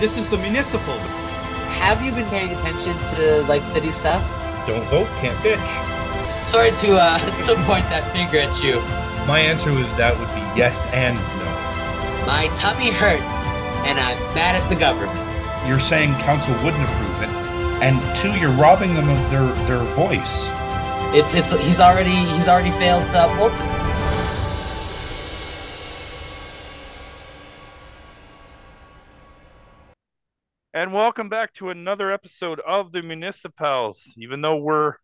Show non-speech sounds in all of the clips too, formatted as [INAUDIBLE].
This is the municipal. Have you been paying attention to like city stuff? Don't vote, can't bitch. Sorry to uh [LAUGHS] to point that finger at you. My answer was that would be yes and no. My tummy hurts, and I'm mad at the government. You're saying council wouldn't approve it, and two, you're robbing them of their their voice. It's it's he's already he's already failed to uphold. And welcome back to another episode of the Municipals. Even though we're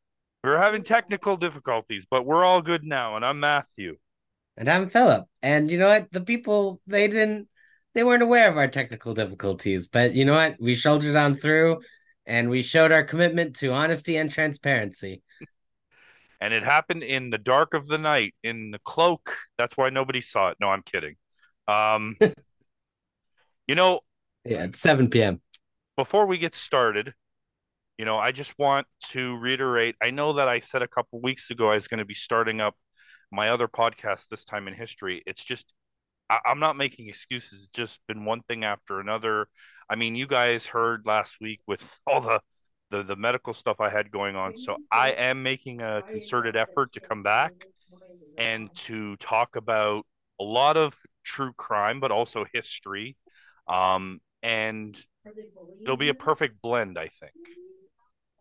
we're having technical difficulties, but we're all good now. And I'm Matthew. And I'm Philip. And you know what? The people they didn't they weren't aware of our technical difficulties, but you know what? We shouldered on through and we showed our commitment to honesty and transparency. [LAUGHS] And it happened in the dark of the night in the cloak. That's why nobody saw it. No, I'm kidding. Um [LAUGHS] you know, Yeah, it's 7 p.m. before we get started, you know, I just want to reiterate. I know that I said a couple weeks ago I was going to be starting up my other podcast this time in history. It's just I, I'm not making excuses. It's just been one thing after another. I mean, you guys heard last week with all the the, the medical stuff I had going on. So I am making a concerted effort to come back and to talk about a lot of true crime, but also history. Um, and it'll be a perfect blend, I think.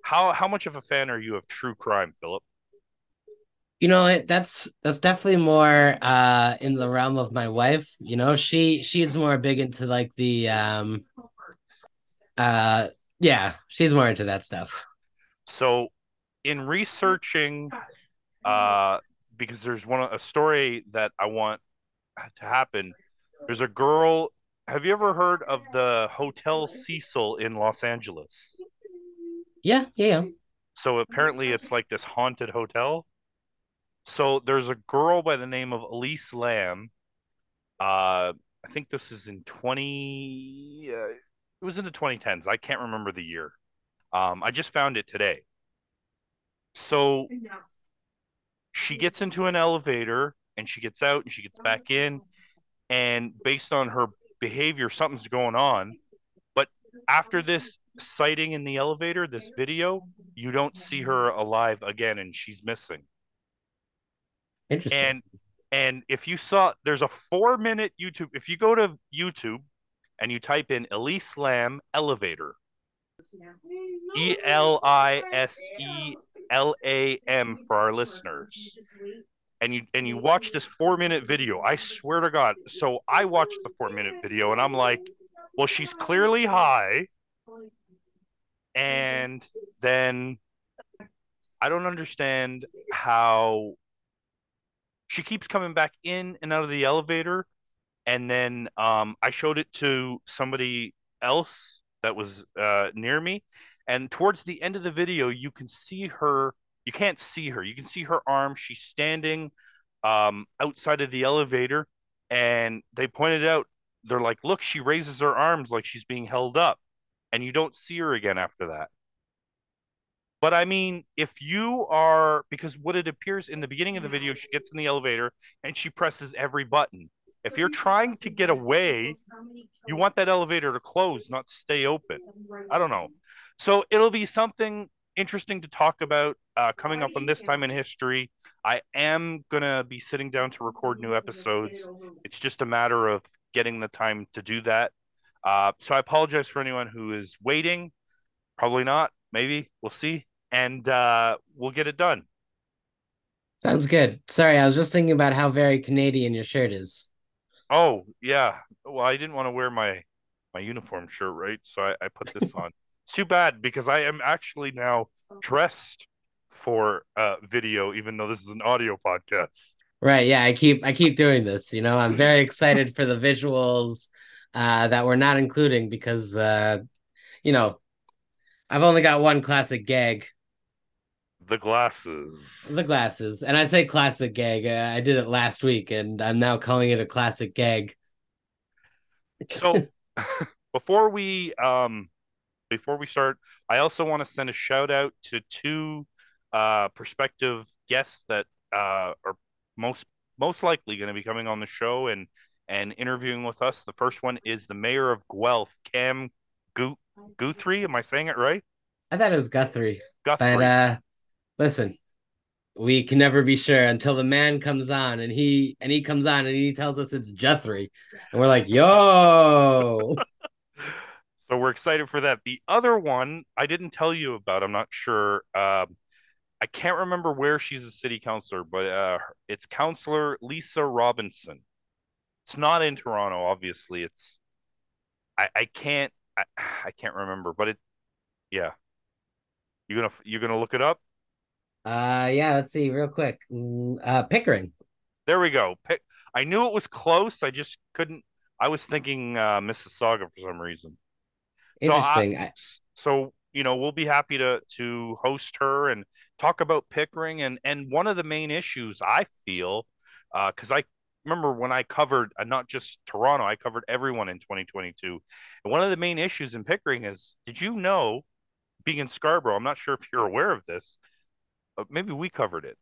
How how much of a fan are you of true crime, Philip? You know, that's that's definitely more uh in the realm of my wife. You know, she she's more big into like the um uh yeah, she's more into that stuff. So, in researching, uh, because there's one a story that I want to happen. There's a girl. Have you ever heard of the Hotel Cecil in Los Angeles? Yeah, yeah. So apparently, it's like this haunted hotel. So there's a girl by the name of Elise Lam. Uh, I think this is in 20. Uh, it was in the 2010s. I can't remember the year. Um, I just found it today. So she gets into an elevator and she gets out and she gets back in. And based on her behavior, something's going on. But after this sighting in the elevator, this video, you don't see her alive again and she's missing. Interesting. And and if you saw there's a four minute YouTube, if you go to YouTube and you type in Elise Lam elevator, E L I S E L A M for our listeners. And you and you watch this four minute video. I swear to God. So I watched the four minute video and I'm like, well, she's clearly high. And then I don't understand how she keeps coming back in and out of the elevator. And then um, I showed it to somebody else that was uh, near me. And towards the end of the video, you can see her. You can't see her. You can see her arm. She's standing um, outside of the elevator. And they pointed out, they're like, look, she raises her arms like she's being held up. And you don't see her again after that. But I mean, if you are, because what it appears in the beginning of the video, she gets in the elevator and she presses every button. If you're trying to get away, you want that elevator to close, not stay open. I don't know. So it'll be something interesting to talk about uh, coming up on this time in history. I am going to be sitting down to record new episodes. It's just a matter of getting the time to do that. Uh, so I apologize for anyone who is waiting. Probably not. Maybe. We'll see. And uh, we'll get it done. Sounds good. Sorry, I was just thinking about how very Canadian your shirt is. Oh, yeah. Well, I didn't want to wear my my uniform shirt, right? So I, I put this [LAUGHS] on. It's too bad because I am actually now dressed for uh video, even though this is an audio podcast. Right, yeah, I keep I keep doing this, you know. I'm very [LAUGHS] excited for the visuals uh that we're not including because uh you know, I've only got one classic gag, The glasses. the glasses. And I say classic gag. Uh, I did it last week and I'm now calling it a classic gag. So [LAUGHS] [LAUGHS] before we um before we start, I also want to send a shout out to two uh prospective guests that uh are most most likely going to be coming on the show and and interviewing with us. The first one is the mayor of Guelph, Cam Go Guthrie. Am I saying it right? I thought it was Guthrie. Guthrie. But uh listen, we can never be sure until the man comes on and he and he comes on and he tells us it's Guthrie. And we're like, yo. [LAUGHS] so we're excited for that. The other one I didn't tell you about. I'm not sure. Um, I can't remember where she's a city councilor, but uh, it's Councilor Lisa Robinson. It's not in Toronto, obviously. It's I, I can't I, I can't remember, but it yeah. You gonna you gonna look it up? Uh yeah, let's see real quick. Uh Pickering. There we go. Pick. I knew it was close. I just couldn't. I was thinking uh, Mississauga for some reason. So I- Interesting. So you know we'll be happy to to host her and talk about Pickering and and one of the main issues I feel because I remember when I covered uh, not just Toronto I covered everyone in 2022 and one of the main issues in Pickering is did you know being in Scarborough I'm not sure if you're aware of this but maybe we covered it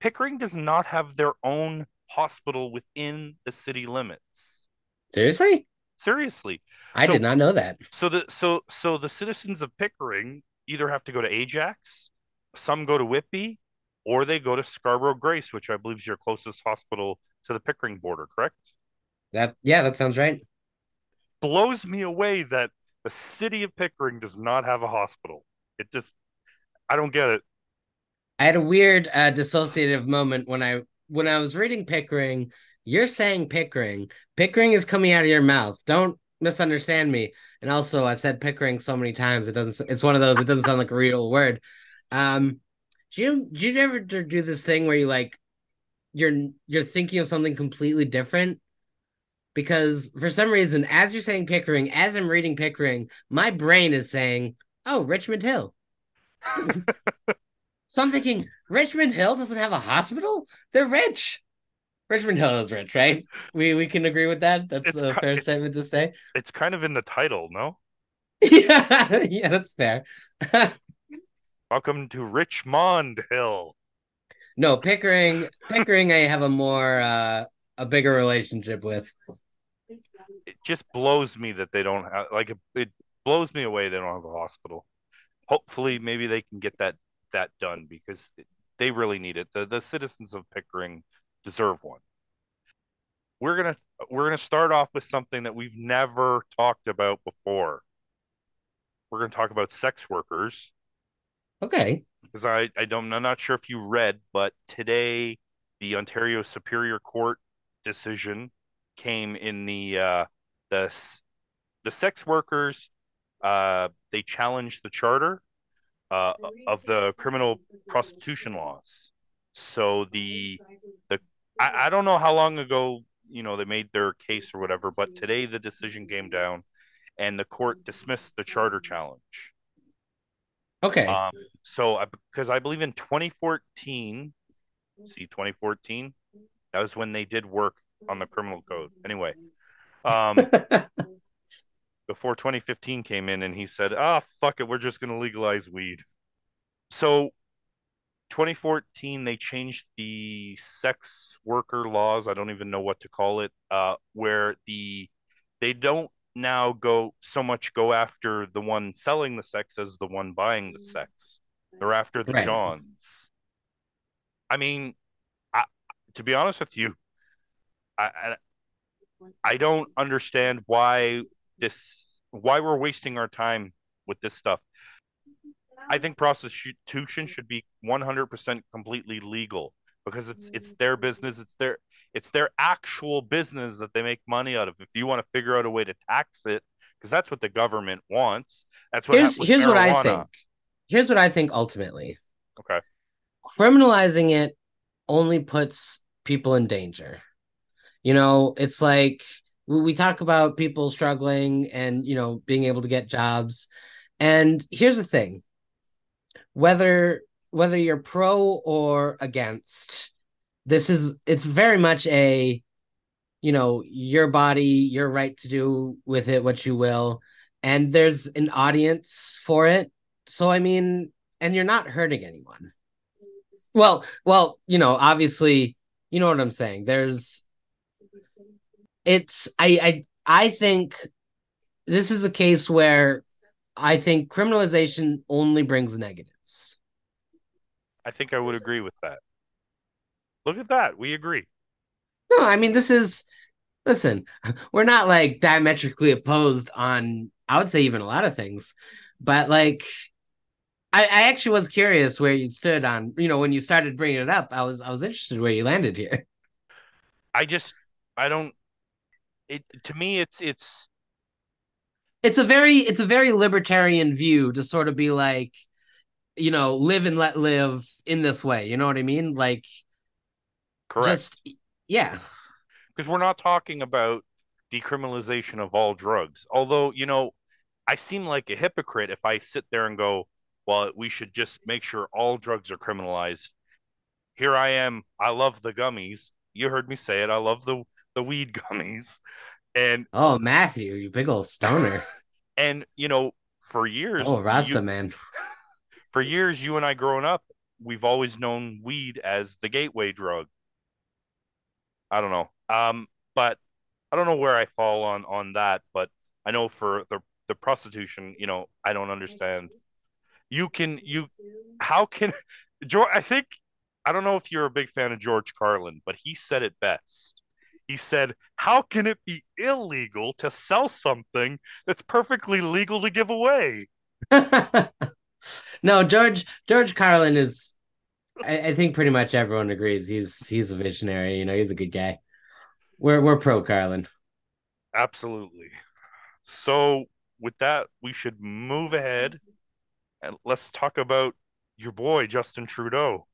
Pickering does not have their own hospital within the city limits seriously? Seriously I So- did not know that. so the so so the citizens of Pickering either have to go to Ajax, some go to Whitby, or they go to Scarborough Grace, which I believe is your closest hospital to the Pickering border, correct? That yeah, that sounds right. Blows me away that the city of Pickering does not have a hospital. It just I don't get it. I had a weird uh, dissociative moment when I when I was reading Pickering. You're saying Pickering. Pickering is coming out of your mouth. Don't misunderstand me. And also, I've said Pickering so many times. It doesn't. It's one of those. It doesn't sound like a real word. Um, do you do you ever do do this thing where you like you're you're thinking of something completely different? Because for some reason, as you're saying Pickering, as I'm reading Pickering, my brain is saying, "Oh, Richmond Hill." [LAUGHS] So I'm thinking Richmond Hill doesn't have a hospital. They're rich. Richmond Hill is rich, right? We we can agree with that. That's It's a fair statement to say. It's kind of in the title, no? [LAUGHS] yeah, yeah, that's fair. [LAUGHS] Welcome to Richmond Hill. no, Pickering, Pickering, I have a more uh a bigger relationship with. It just blows me that they don't have like it, it blows me away they don't have a hospital. Hopefully, maybe they can get that that done because they really need it. The the citizens of Pickering deserve one. We're gonna we're gonna start off with something that we've never talked about before. We're gonna talk about sex workers Okay. because I I don't I'm not sure if you read, but today the Ontario Superior Court decision came in the uh the the sex workers uh they challenged the charter uh of the criminal prostitution laws. So the the I, I don't know how long ago you know they made their case or whatever, but today the decision came down and the court dismissed the charter challenge. Okay. Um, so I, because I believe in 2014, see 2014, that was when they did work on the criminal code. Anyway, um, [LAUGHS] before 2015 came in and he said, "Ah, fuck it, we're just going to legalize weed." So 2014 they changed the sex worker laws, I don't even know what to call it, uh where the they don't now go so much go after the one selling the sex as the one buying the sex. They're after the Right. Johns. I mean, I, to be honest with you, I, I I don't understand why this why we're wasting our time with this stuff. I think prostitution should be 100% completely legal because it's it's mm. their business, it's their it's their actual business that they make money out of. If you want to figure out a way to tax it, because that's what the government wants. That's what here's happened with here's what I think. Here's what I think ultimately. Okay. Criminalizing it only puts people in danger. You know, it's like we we talk about people struggling and, you know, being able to get jobs. And here's the thing. Whether whether you're pro or against, this is it's very much a you know, your body, your right to do with it what you will. And there's an audience for it. So I mean, and you're not hurting anyone. Well, well, you know, obviously, you know what I'm saying. There's it's I I I think this is a case where I think criminalization only brings I think I would agree with that. Look at that. We agree. No, I mean this is listen, we're not like diametrically opposed on I would say even a lot of things, but like I, I actually was curious where you stood on, you know, when you started bringing it up, I was I was interested where you landed here. I just I don't it to me it's it's It's a very it's a very libertarian view to sort of be like, you know, live and let live in this way. You know what I mean? Like correct. just yeah. because we're not talking about decriminalization of all drugs. Although, you know, I seem like a hypocrite if I sit there and go, well, we should just make sure all drugs are criminalized. Here I am. I love the gummies. You heard me say it. I love the the weed [LAUGHS] gummies. And Oh, Matthew, you big old stoner. [LAUGHS] and you know, for years oh, Rasta you- man. [LAUGHS] for years you and I growing up, we've always known weed as the gateway drug. I don't know. Um, but I don't know where I fall on on that, but I know for the the prostitution, you know, I don't understand. You can you how can [LAUGHS] George I think I don't know if you're a big fan of George Carlin, but he said it best. He said, "How can it be illegal to sell something that's perfectly legal to give away?" [LAUGHS] no, George George Carlin is I, I think pretty much everyone agrees he's he's a visionary, you know, he's a good guy. We're we're pro Carlin. Absolutely. So, with that, we should move ahead and let's talk about your boy Justin Trudeau.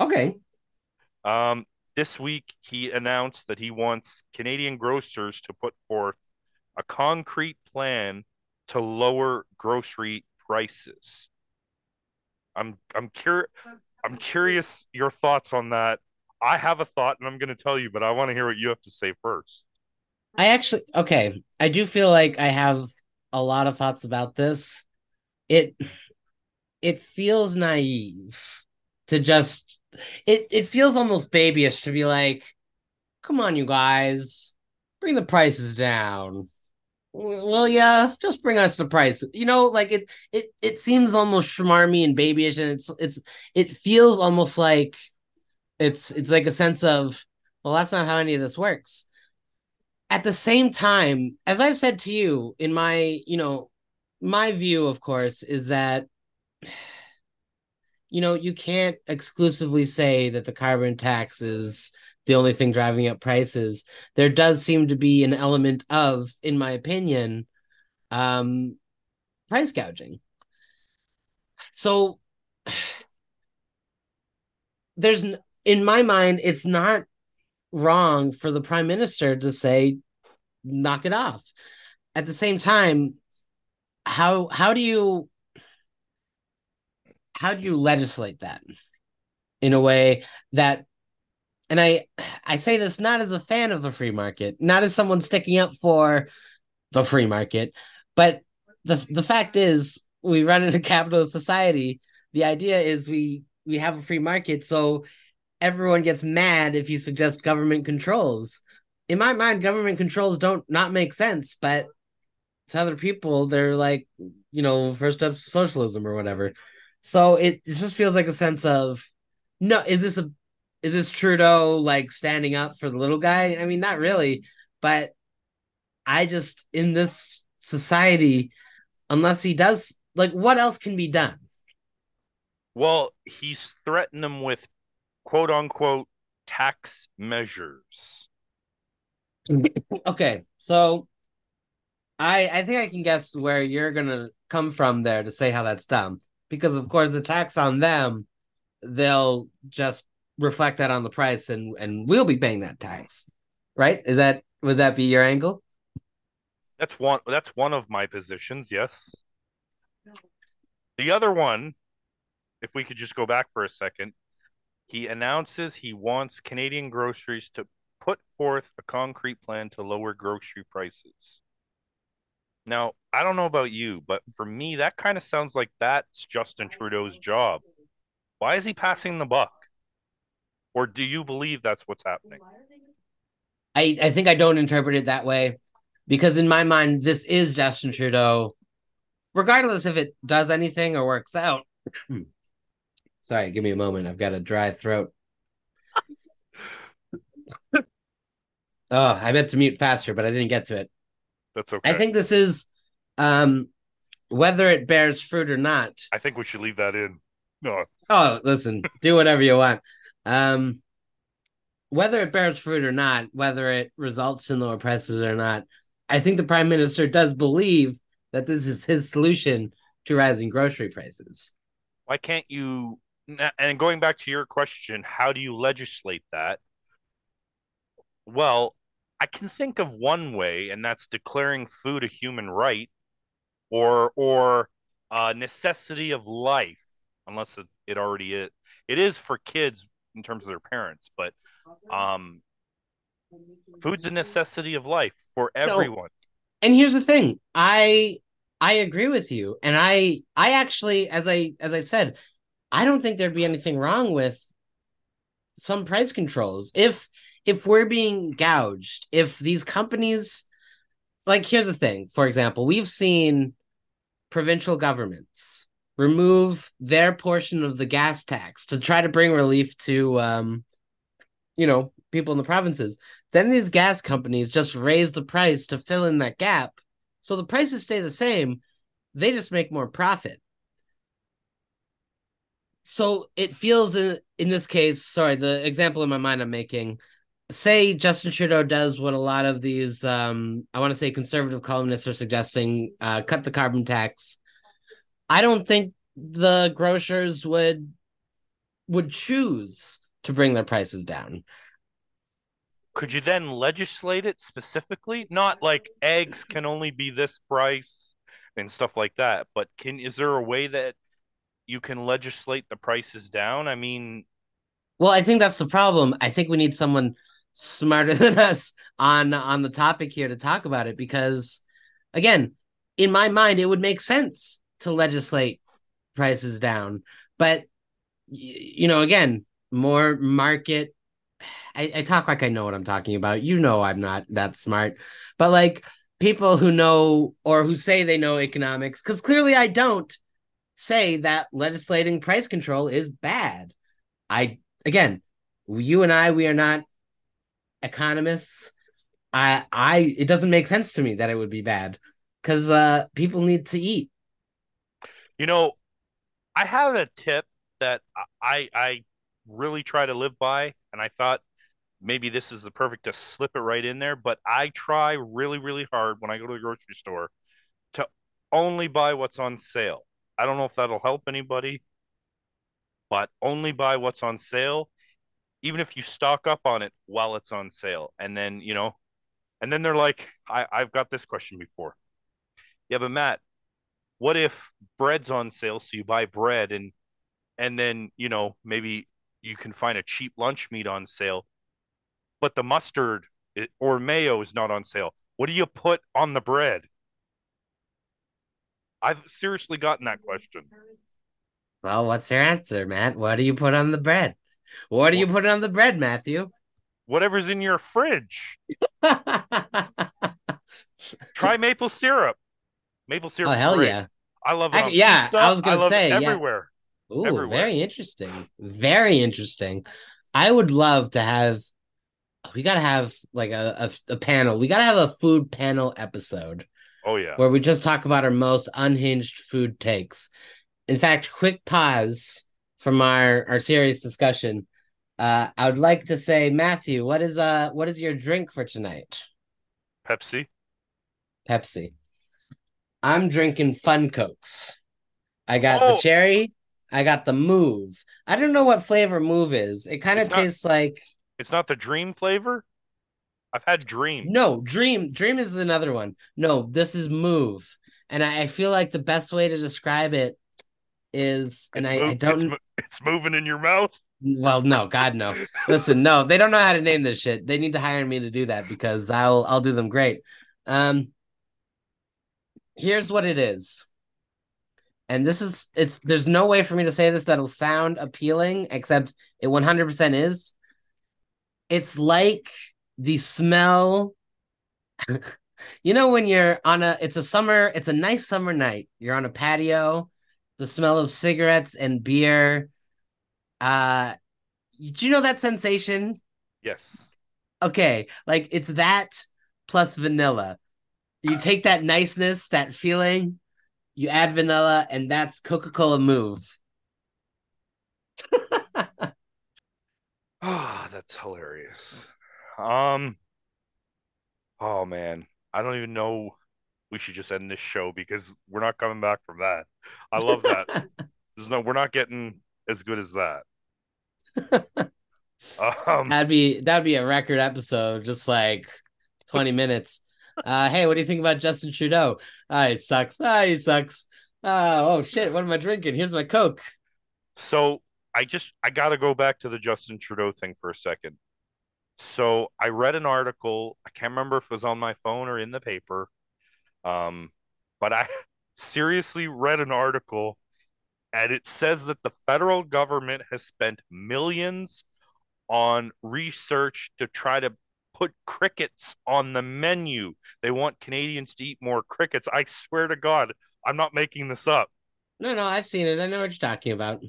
Okay. Um, this week he announced that he wants Canadian grocers to put forth a concrete plan to lower grocery prices. I'm I'm curious I'm curious your thoughts on that. I have a thought and I'm going to tell you, but I want to hear what you have to say first. I actually okay. I do feel like I have a lot of thoughts about this. It it feels naive to just it it feels almost babyish to be like, come on, you guys, bring the prices down. Well, yeah, just bring us the price. You know, like it it it seems almost schmarmy and babyish, and it's it's it feels almost like it's it's like a sense of, well, that's not how any of this works at the same time, as I've said to you in my, you know, my view, of course, is that, [SIGHS] you know, you can't exclusively say that the carbon tax is the only thing driving up prices. There does seem to be an element of, in my opinion, um, price gouging. So [SIGHS] there's, in my mind, it's not wrong for the prime minister to say knock it off at the same time how how do you how do you legislate that in a way that and i i say this not as a fan of the free market not as someone sticking up for the free market but the the fact is we run in a [LAUGHS] capitalist society the idea is we we have a free market so everyone gets mad if you suggest government controls. In my mind, government controls don't not make sense, but to other people, they're like, you know, first up socialism or whatever. So it, it just feels like a sense of no, is this a is this Trudeau like standing up for the little guy? I mean, not really, but I just in this society, unless he does like what else can be done? Well, he's threatened them with quote unquote tax measures. [LAUGHS] Okay, so I I think I can guess where you're gonna come from there to say how that's done. Because of course the tax on them, they'll just reflect that on the price and and we'll be paying that tax. Right? Is that would that be your angle? That's one that's one of my positions, yes. The other one, if we could just go back for a second, he announces he wants Canadian groceries to put forth a concrete plan to lower grocery prices. Now, I don't know about you, but for me, that kind of sounds like that's Justin Trudeau's job. Why is he passing the buck? Or do you believe that's what's happening? I I think I don't interpret it that way. because in my mind, this is Justin Trudeau, regardless if it does anything or works out. [CLEARS THROAT] Sorry, give me a moment. I've got a dry throat. [LAUGHS] oh, I meant to mute faster, but I didn't get to it. That's okay. I think this is um whether it bears fruit or not. I think we should leave that in. No. Oh, listen, do whatever you want. Um whether it bears fruit or not, whether it results in lower prices or not, I think the prime minister does believe that this is his solution to rising grocery prices. Why can't you? And going back to your question, how do you legislate that? Well, I can think of one way, and that's declaring food a human right, or or a necessity of life, unless it, it already is. It is for kids in terms of their parents, but um, food's a necessity of life for everyone. No. And here's the thing, I I agree with you, and I I actually, as I as I said, I don't think there'd be anything wrong with some price controls if if we're being gouged. If these companies, like, here's the thing. For example, we've seen provincial governments remove their portion of the gas tax to try to bring relief to um you know people in the provinces. Then these gas companies just raise the price to fill in that gap. So the prices stay the same. They just make more profit. So it feels in in this case sorry the example in my mind i'm making say justin trudeau does what a lot of these um i want to say conservative columnists are suggesting uh cut the carbon tax i don't think the grocers would would choose to bring their prices down. Could you then legislate it specifically? Not like eggs [LAUGHS] can only be this price and stuff like that, but can is there a way that you can legislate the prices down? I mean, well, I think that's the problem. I think we need someone smarter [LAUGHS] than us on on the topic here to talk about it because again, in my mind it would make sense to legislate prices down. But you know, again, more market. I, I talk like I know what I'm talking about. You know, I'm not that smart, but like people who know or who say they know economics, because clearly I don't say that legislating price control is bad. I again, you and I, we are not economists. I I it doesn't make sense to me that it would be bad because uh people need to eat. You know, I have a tip that I I really try to live by, and I thought maybe this is the perfect to slip it right in there. But I try really really hard when I go to the grocery store to only buy what's on sale. I don't know if that'll help anybody, but only buy what's on sale, even if you stock up on it while it's on sale, and then you know, and then they're like, I I've got this question before. Yeah, but Matt, what if bread's on sale so you buy bread and and then you know maybe you can find a cheap lunch meat on sale but the mustard or mayo is not on sale. What do you put on the bread? I've seriously gotten that question. Well what's your answer matt? What do you put on the bread? What do you put on the bread matthew? Whatever's in your fridge. [LAUGHS] Try maple syrup Maple syrup. Oh hell great. yeah! I love it. I, yeah, pizza. I was gonna I say everywhere. Yeah. Ooh, everywhere. very interesting. Very interesting. I would love to have. We gotta have like a, a, a panel. We gotta have a food panel episode. Oh yeah, where we just talk about our most unhinged food takes. In fact, quick pause from our our serious discussion. Uh, I would like to say, Matthew, what is uh what is your drink for tonight? Pepsi. Pepsi. I'm drinking Fun Cokes. I got Oh. the cherry. I got the Move. I don't know what flavor Move is. It kind of It's not- tastes like It's not the dream flavor. I've had dream. no Dream. Dream is another one. No, this is Move, and I, I feel like the best way to describe it is, and I, I don't. It's, it's moving in your mouth. Well, no, God no. [LAUGHS] Listen, no, they don't know how to name this shit. They need to hire me to do that because I'll I'll do them great. Um here's what it is. And this is it's there's no way for me to say this that'll sound appealing except it 100% is. It's like the smell [LAUGHS] You know when you're on a it's a summer, it's a nice summer night. You're on a patio, the smell of cigarettes and beer. Uh do you know that sensation? Yes. Okay, like it's that plus vanilla. You take that niceness, that feeling, you add vanilla, and that's Coca-Cola move. [LAUGHS] Ah, that's hilarious. Um. Oh man, I don't even know. We should just end this show because we're not coming back from that. I love that. [LAUGHS] There's no, we're not getting as good as that. [LAUGHS] Um, That'd be that'd be a record episode, just like 20 minutes. Uh hey, what do you think about Justin Trudeau? Ah, he sucks. Ah, he sucks. Ah, oh shit, what am I drinking? Here's my Coke. so I just I got to go back to the Justin Trudeau thing for a second. So I read an article. I can't remember if it was on my phone or in the paper. Um, but I [LAUGHS] seriously read an article and it says that the federal government has spent millions on research to try to put crickets on the menu. They want Canadians to eat more crickets. I swear to God, I'm not making this up. No, no, I've seen it. I know what you're talking about.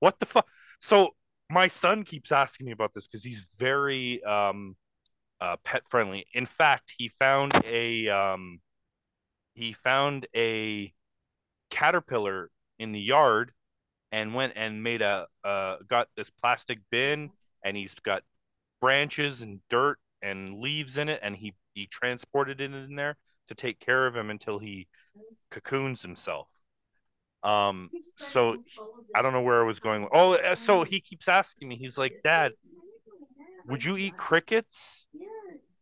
What the fuck? So my son keeps asking me about this because he's very um uh pet friendly. In fact, he found a um he found a caterpillar in the yard and went and made a uh got this plastic bin and he's got branches and dirt and leaves in it and he he transported it in there to take care of him until he cocoons himself. Um, so I don't know where I was going. Oh, uh, so he keeps asking me. He's like, "Dad, would you eat crickets?"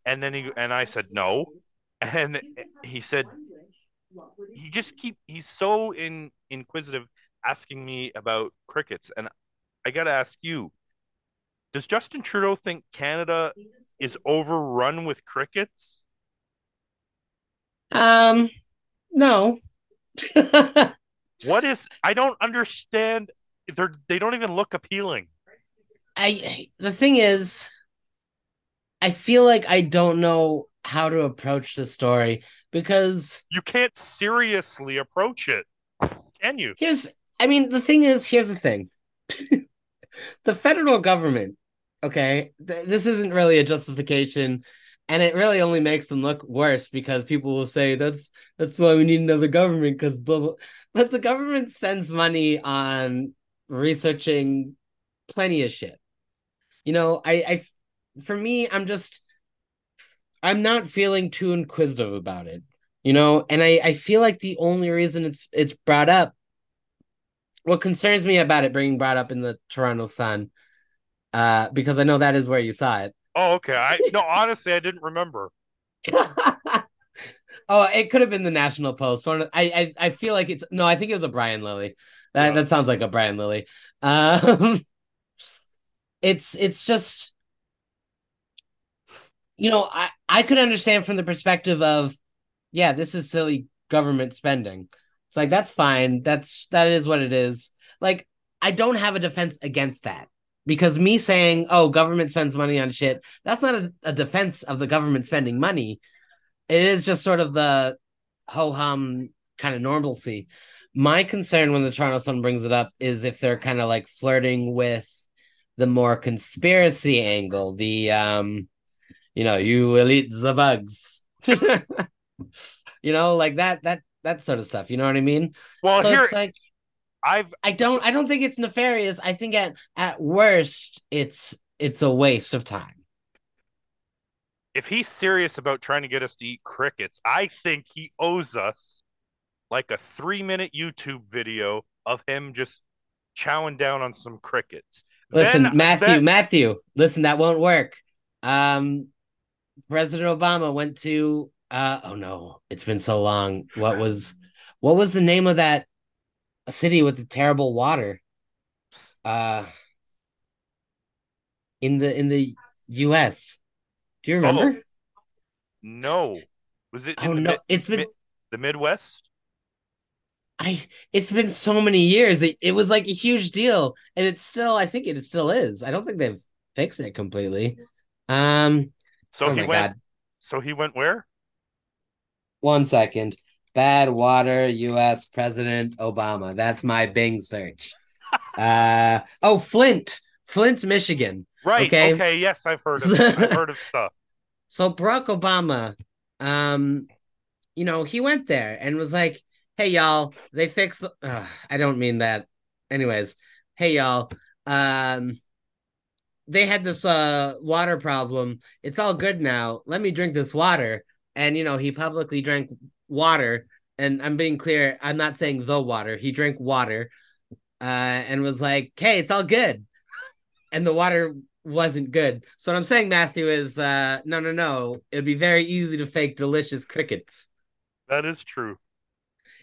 And then he and I said no, and he said he just keep he's so in inquisitive asking me about crickets, and I gotta ask you, does Justin Trudeau think Canada is overrun with crickets? Um, no. [LAUGHS] What is? I don't understand. They're they don't even look appealing. I the thing is, I feel like I don't know how to approach the story because You can't seriously approach it, can you? here's I mean the thing is here's the thing. [LAUGHS] the federal government, okay, th- this isn't really a justification and it really only makes them look worse because people will say that's that's why we need another government because blah, blah but the government spends money on researching plenty of shit. You know, I I for me I'm just I'm not feeling too inquisitive about it. You know, and I I feel like the only reason it's it's brought up what concerns me about it being brought up in the Toronto Sun uh because I know that is where you saw it. Oh, okay. I no, honestly, I didn't remember. [LAUGHS] oh, it could have been the National Post. One I, I I feel like it's no, I think it was a Brian Lilley. That Yeah. that sounds like a Brian Lilley. Um, [LAUGHS] it's it's just you know I I could understand from the perspective of yeah, this is silly government spending. It's like that's fine. That's that is what it is. Like I don't have a defense against that because me saying oh government spends money on shit that's not a, a defense of the government spending money. It is just sort of the ho hum kind of normalcy. My concern when the Toronto Sun brings it up is if they're kind of like flirting with the more conspiracy angle, the um, you know, you will eat the bugs. you know, like that that that sort of stuff. You know what I mean? Well, so here it's like I've I don't I don't think it's nefarious. I think at at worst it's it's a waste of time. if he's serious about trying to get us to eat crickets, I think he owes us like a three minute YouTube video of him just chowing down on some crickets. Listen, Then- Matthew, Matthew, listen, that won't work. Um President Obama went to uh oh no, it's been so long. What was what was the name of that city with the terrible water? Uh in the in the US. Do you remember? no, was it Oh, the, no, mid- it's been mid- the Midwest? I it's been so many years. It, it was like a huge deal, and it's still. I think it still is. I don't think they've fixed it completely. Um. So oh he went. god. So he went where? One second. Bad water, U.S. President Obama. That's my Bing search. [LAUGHS] uh oh, Flint, Flint, Michigan. Right. Okay. Okay. Yes, I've heard of I've [LAUGHS] heard of stuff. So Barack Obama, um, you know, he went there and was like, "Hey y'all, they fixed the." Uh, I don't mean that. Anyways, hey y'all, um, they had this uh water problem. It's all good now. Let me drink this water. And you know, he publicly drank water. And I'm being clear, I'm not saying the water. He drank water, uh, and was like, "Hey, it's all good." And the water wasn't good. So what I'm saying, Matthew, is uh, no, no, no. It'd be very easy to fake delicious crickets. That is true.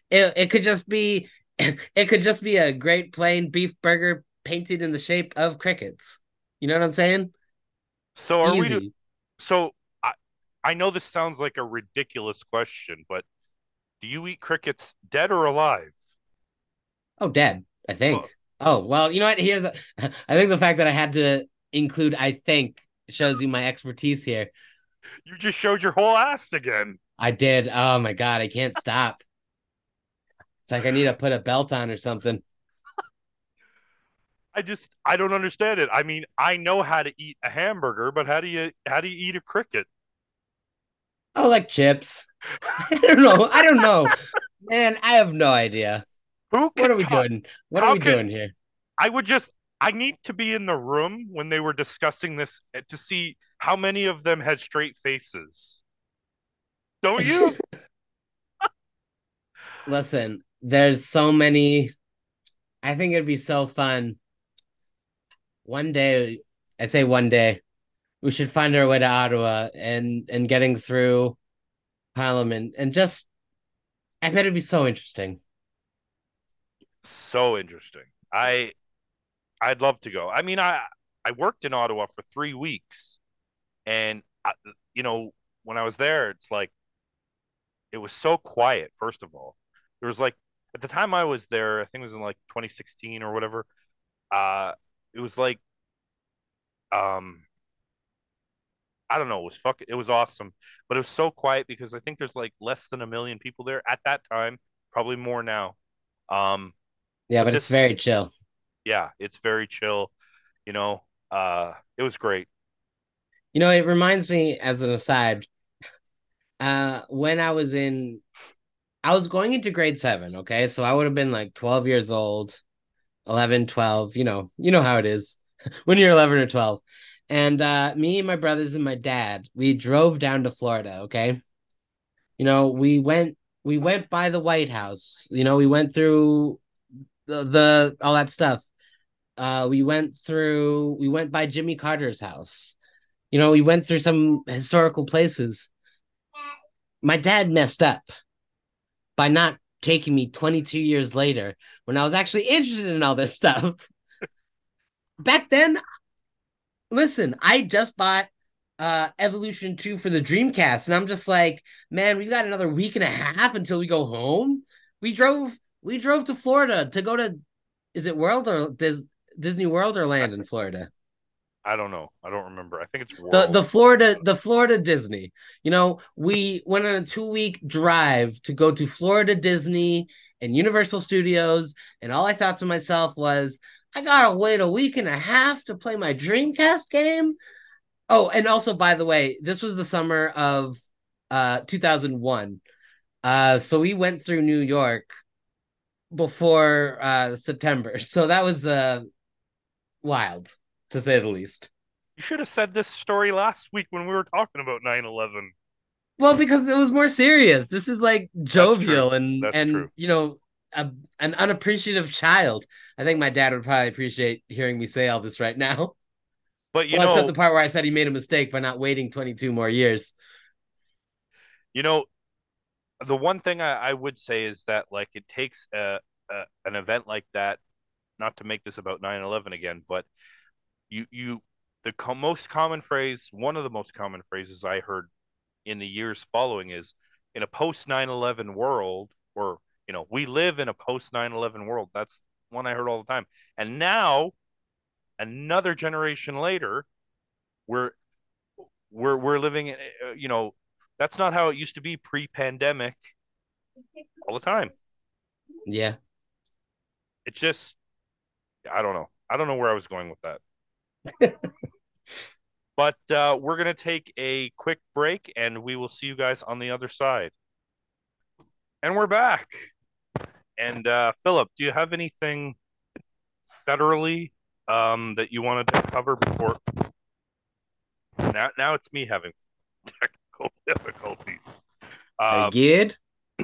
It it could just be [LAUGHS] it could just be a great plain beef burger painted in the shape of crickets. You know what I'm saying? So are we? Easy. To, so I know this sounds like a ridiculous question, but do you eat crickets dead or alive? Oh, dead, I think. Well- Oh, well, you know what? Here's [LAUGHS] I think the fact that I had to include I think shows you my expertise here. You just showed your whole ass again. I did. Oh my god, I can't stop. It's like I need to put a belt on or something. I just I don't understand it. I mean, I know how to eat a hamburger, but how do you how do you eat a cricket? Oh, like chips. [LAUGHS] I don't know. I don't know. Man, I have no idea. Who What are we talk- doing? What how are we can- doing here? I would just I need to be in the room when they were discussing this eh, to see how many of them had straight faces. Don't you? [LAUGHS] Listen, there's so many. I think it'd be so fun. One day, I'd say one day, we should find our way to Ottawa and and getting through Parliament and just. I bet it'd be so interesting. so interesting. I I'd love to go. I mean, I I worked in Ottawa for 3 weeks and I, you know, when I was there, it's like it was so quiet first of all. There was like at the time I was there, I think it was in like 2016 or whatever. Uh it was like um I don't know, it was fuck it was awesome, but it was so quiet because I think there's like less than a million people there at that time, probably more now. Um Yeah, But but it's this- very chill. yeah, it's very chill, you know. Uh it was great. You know, it reminds me as an aside, uh, when I was in, I was going into grade seven, okay? So I would have been like 12 years old, 11, 12, you know, you know how it is [LAUGHS] when you're 11 or 12. And uh, me and my brothers and my dad, we drove down to Florida, okay? You know, we went we went by the White House. You know, we went through the, the all that stuff. Uh, we went through we went by Jimmy Carter's house. You know, we went through some historical places. My dad messed up by not taking me 22 years later when I was actually interested in all this stuff. [LAUGHS] Back then, listen, I just bought uh Evolution 2 for the Dreamcast, and I'm just like, man, we've got another week and a half until we go home. We drove we drove to Florida to go to is it World or Dis, Disney World or Land in Florida? I don't know. I don't remember. I think it's the the Florida the Florida Disney. You know, we went on a two week drive to go to Florida Disney and Universal Studios, and all I thought to myself was, I gotta wait a week and a half to play my Dreamcast game. Oh, and also by the way, this was the summer of uh 2001. Uh, so we went through New York before uh September, [LAUGHS] so that was uh wild to say the least. You should have said this story last week when we were talking about 9/11. Well, because it was more serious. This is like jovial and That's and true. you know a, an unappreciative child. I think my dad would probably appreciate hearing me say all this right now. [LAUGHS] But you well, except know, the part where I said he made a mistake by not waiting 22 more years. you know, the one thing I, I would say is that like it takes a, a an event like that, not to make this about 9/11 again, but you you the co- most common phrase, one of the most common phrases I heard in the years following is in a post 9/11 world, or you know, we live in a post 9/11 world. That's one I heard all the time. And now, another generation later, we're we're we're living, in, uh, you know, That's not how it used to be pre-pandemic. All the time. Yeah. It's just I don't know. I don't know where I was going with that. [LAUGHS] but uh, we're gonna take a quick break, and we will see you guys on the other side. And we're back. And uh, Philip, do you have anything federally um, that you wanted to cover before? Now, now it's me having [LAUGHS] technical difficulties. Um, good. [CLEARS THROAT]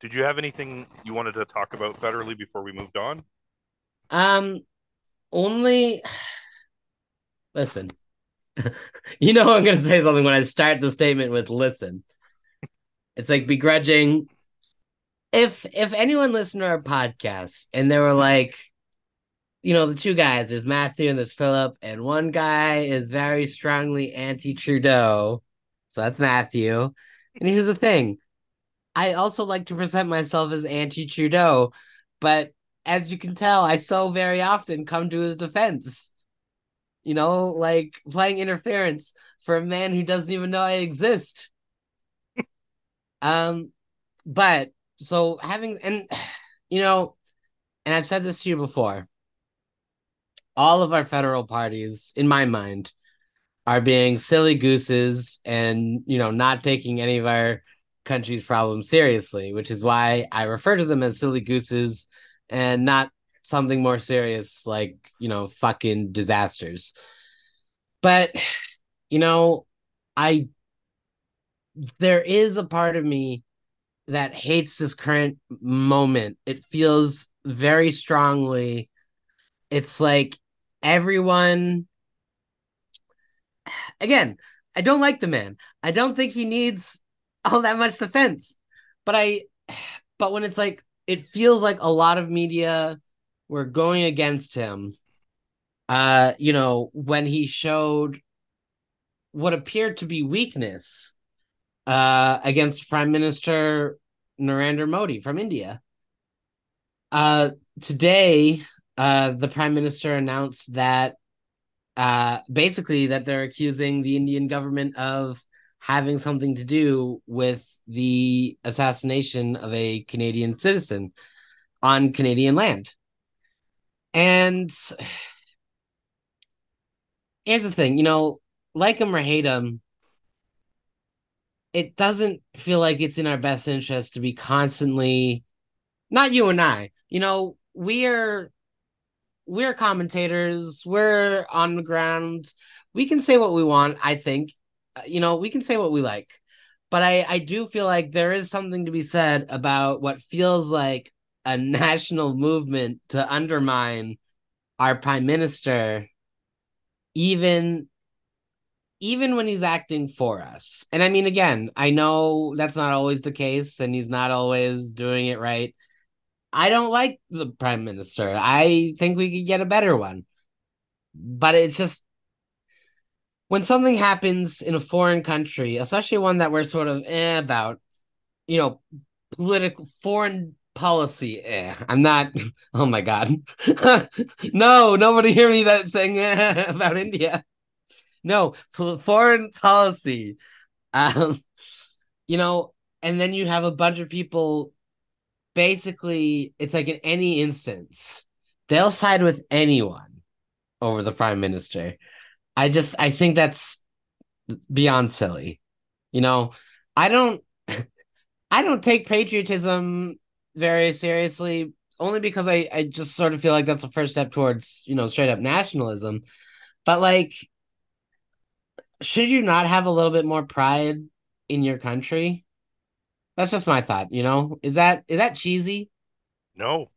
Did you have anything you wanted to talk about federally before we moved on? Um, only [SIGHS] listen. [LAUGHS] you know I'm gonna say something when I start the statement with listen. It's like begrudging. If if anyone listened to our podcast and they were like, you know, the two guys, there's Matthew and there's Philip, and one guy is very strongly anti Trudeau. So that's Matthew. And here's the thing I also like to present myself as anti Trudeau, but as you can tell, I so very often come to his defense. You know, like playing interference for a man who doesn't even know I exist. [LAUGHS] um, but so having and [SIGHS] you know, and I've said this to you before. All of our federal parties, in my mind, are being silly gooses and you know not taking any of our country's problems seriously, which is why I refer to them as silly gooses and not something more serious like, you know, fucking disasters. But, [SIGHS] you know, I, there is a part of me that hates this current moment. It feels very strongly. It's like everyone, again, I don't like the man. I don't think he needs all that much defense. But I, but when it's like it feels like a lot of media were going against him. Uh, you know, when he showed what appeared to be weakness uh, against Prime Minister Narendra Modi from India. Uh, today, uh, the Prime Minister announced that uh, basically that they're accusing the Indian government of having something to do with the assassination of a Canadian citizen on Canadian land. And [SIGHS] here's the thing, you know, like him or hate him, it doesn't feel like it's in our best interest to be constantly not you and I. You know, we are we're commentators, we're on the ground. We can say what we want, I think, uh, you know, we can say what we like, but I I do feel like there is something to be said about what feels like a national movement to undermine our prime minister even even when he's acting for us. And I mean again, I know that's not always the case and he's not always doing it right. I don't like the prime minister. I think we could get a better one. But it's just when something happens in a foreign country, especially one that we're sort of eh about, you know, political foreign policy. Eh, I'm not. [LAUGHS] Oh my god, [LAUGHS] no, nobody hear me that saying eh, [LAUGHS] about India. No, foreign policy. Um, you know, and then you have a bunch of people. Basically, it's like in any instance, they'll side with anyone over the prime minister I just I think that's beyond silly. You know, I don't [LAUGHS] I don't take patriotism very seriously only because I I just sort of feel like that's the first step towards, you know, straight up nationalism. But like should you not have a little bit more pride in your country? That's just my thought, you know? Is that is that cheesy? No.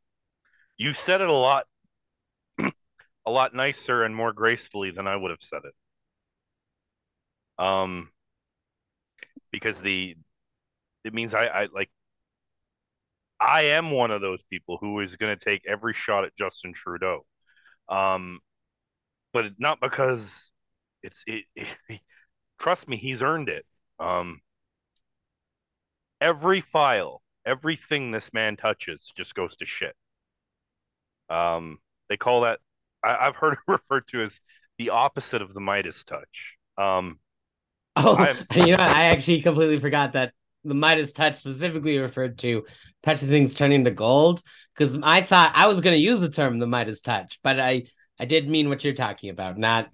You said it a lot [CLEARS THROAT] a lot nicer and more gracefully than I would have said it. Um, because the it means I, I like I am one of those people who is going to take every shot at Justin Trudeau. Um, but not because it's it, [LAUGHS] it, trust me, he's earned it. Um, every file, everything this man touches just goes to shit. Um, they call that I, have heard [LAUGHS] it referred to as the opposite of the Midas touch. Um, Oh, I'm- [LAUGHS] you know, I actually completely forgot that the Midas touch specifically referred to touching things turning to gold. Because I thought I was going to use the term the Midas touch, but I I did mean what you're talking about, not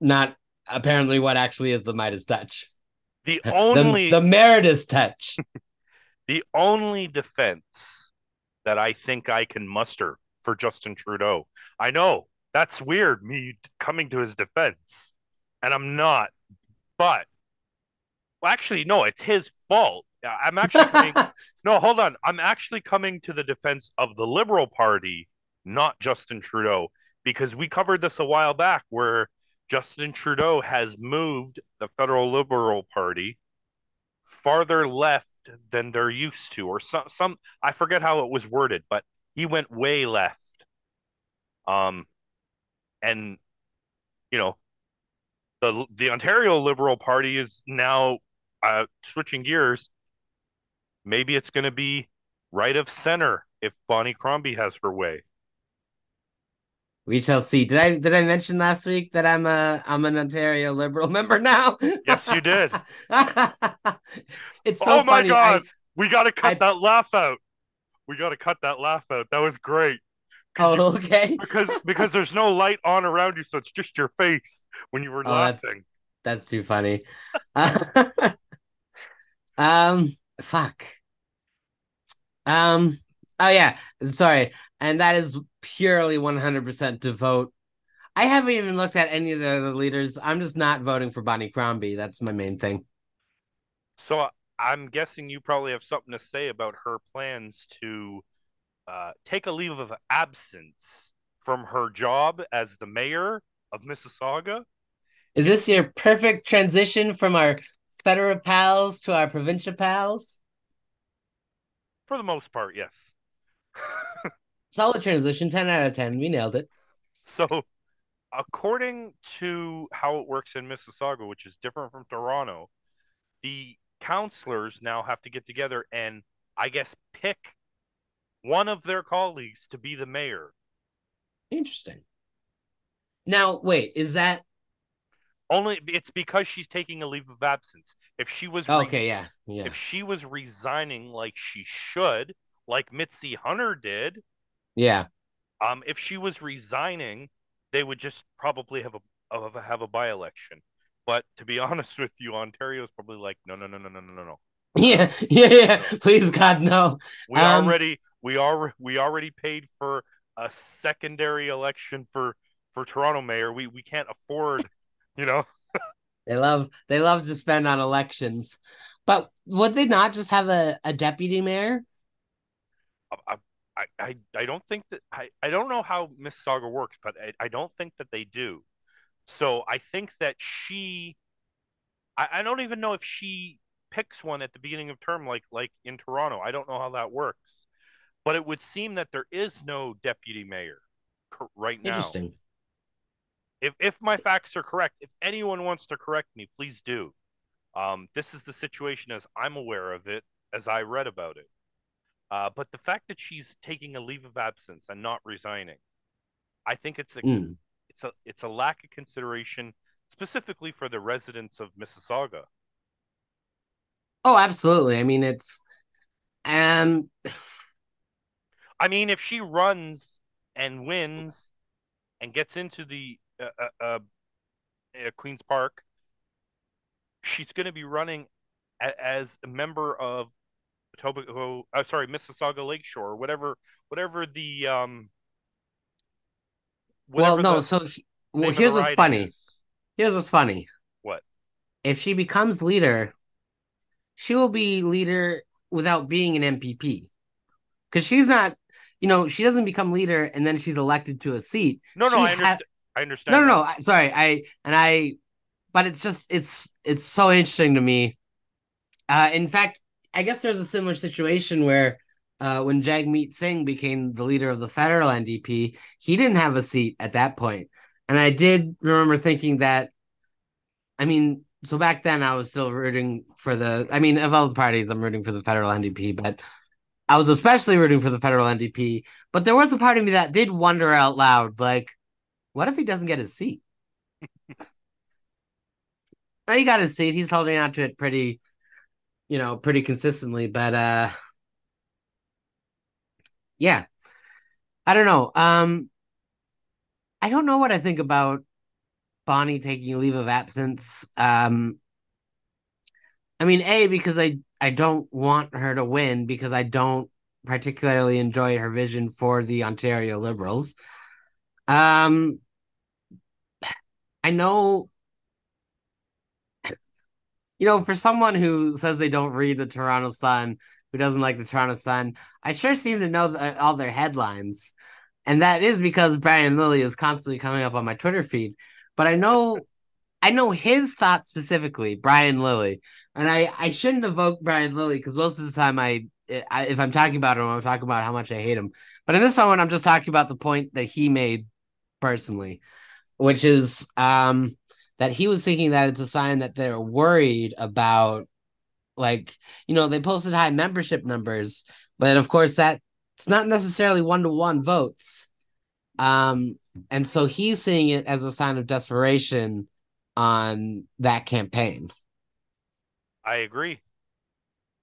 not apparently what actually is the Midas touch. The [LAUGHS] The- only the, Meredith touch. [LAUGHS] the only defense that I think I can muster for Justin Trudeau. I know that's weird, me coming to his defense, and I'm not. But well, actually, no, it's his fault. I'm actually coming. [LAUGHS] no, hold on. I'm actually coming to the defense of the Liberal Party, not Justin Trudeau, because we covered this a while back, where Justin Trudeau has moved the federal Liberal Party farther left than they're used to, or some some I forget how it was worded, but he went way left. Um, and you know, the the Ontario Liberal Party is now uh, switching gears. Maybe it's going to be right of center if Bonnie Crombie has her way. We shall see. Did I did I mention last week that I'm a I'm an Ontario Liberal [LAUGHS] member now? Yes, you did. [LAUGHS] it's so oh my funny. god, we got to cut I- that laugh out. We got to cut that laugh out. That was great. I, [LAUGHS] oh, okay. because because there's no light on around you, so it's just your face when you were Oh, that's- laughing. That's too funny. um, fuck. Um, oh yeah, sorry. And that is purely 100% to vote. I haven't even looked at any of the other leaders. I'm just not voting for Bonnie Crombie. That's my main thing. So I'm guessing you probably have something to say about her plans to uh, take a leave of absence from her job as the mayor of Mississauga. Is this your perfect transition from our federal pals to our provincial pals? For the most part, yes. [LAUGHS] Solid transition, 10 out of 10. We nailed it. So, according to how it works in Mississauga, which is different from Toronto, the counselors now have to get together and, I guess, pick one of their colleagues to be the mayor. Interesting. Now, wait, is that Only it's because she's taking a leave of absence. If she was oh, okay? Yeah, yeah. if she was resigning like she should, like Mitzi Hunter did. Yeah. Um, if she was resigning, they would just probably have a have a by election. But to be [LAUGHS] honest with you, Ontario is probably like, no, no, no, no, no, no, no. [LAUGHS] Yeah, yeah, yeah. Please, God, no. We um, already we are we already paid for a secondary election for for Toronto mayor. We we can't afford, you know. [LAUGHS] they love they love to spend on elections, but would they not just have a, a deputy mayor? I, I, I, don't think that I, I don't know how Miss Mississauga works, but I, I don't think that they do. So I think that she I, I don't even know if she picks one at the beginning of term like like in Toronto. I don't know how that works. But it would seem that there is no deputy mayor right now. Interesting. If if my facts are correct, if anyone wants to correct me, please do. Um, this is the situation as I'm aware of it, as I read about it. Uh, but the fact that she's taking a leave of absence and not resigning, I think it's a Mm. it's a it's a lack of consideration specifically for the residents of Mississauga. Oh, absolutely. I mean, it's um, I mean, if she runs and wins and gets into the uh, uh, uh, uh, Queens Park, she's going to be running a- as a member of Etobicoke, uh, sorry, Mississauga Lakeshore, whatever, whatever the um. well, no. the So, name well, here's what's funny. is. Here's what's funny. What? If she becomes leader, she will be leader without being an MPP, because she's not. You know, she doesn't become leader and then she's elected to a seat. No, no, She I ha- understand. I understand. No, no, no. I- Sorry, I and I, but it's just it's it's so interesting to me. Uh, in fact, I guess there's a similar situation where uh, when Jagmeet Singh became the leader of the federal NDP, he didn't have a seat at that point, and I did remember thinking that. I mean, so back then I was still rooting for the. I mean, of all the parties, I'm rooting for the federal NDP, but I was especially rooting for the federal NDP. But there was a part of me that did wonder out loud, like, what if he doesn't get his seat? [LAUGHS] Oh, he got his seat. He's holding on to it pretty, you know, pretty consistently. But uh yeah. I don't know. Um I don't know what I think about Bonnie taking leave of absence. Um I mean, A, because I I don't want her to win because I don't particularly enjoy her vision for the Ontario Liberals. Um I know you know, for someone who says they don't read the Toronto Sun, who doesn't like the Toronto Sun, I sure seem to know the, all their headlines. And that is because Brian Lilley is constantly coming up on my Twitter feed. But I know I know his thoughts specifically, Brian Lilley. And I, I shouldn't evoke Brian Lilley because most of the time I, I if I'm talking about him, I'm talking about how much I hate him. But in this one, I'm just talking about the point that he made personally, which is um that he was thinking that it's a sign that they're worried about like you know they posted high membership numbers but of course that it's not necessarily one-to-one votes. Um and so he's seeing it as a sign of desperation on that campaign. I agree.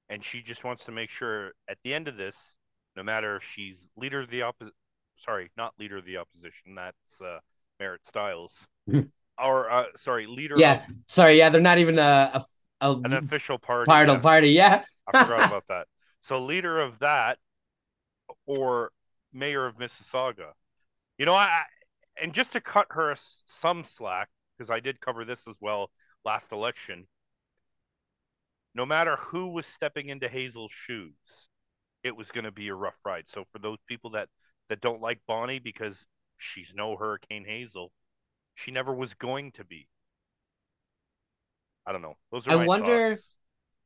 And she just wants to make sure at the end of this, no matter if she's leader of the opposition, sorry, not leader of the opposition, that's uh, Marit Stiles, [LAUGHS] or uh, sorry, leader yeah of sorry yeah they're not even a, a, a an official party. part yeah. party yeah I forgot [LAUGHS] about that. So leader of that, or mayor of Mississauga. You know, I and just to cut her some slack because I did cover this as well last election. No matter who was stepping into Hazel's shoes, it was going to be a rough ride. So for those people that that don't like Bonnie because she's no Hurricane Hazel, she never was going to be. I don't know. Those are I wonder- thoughts.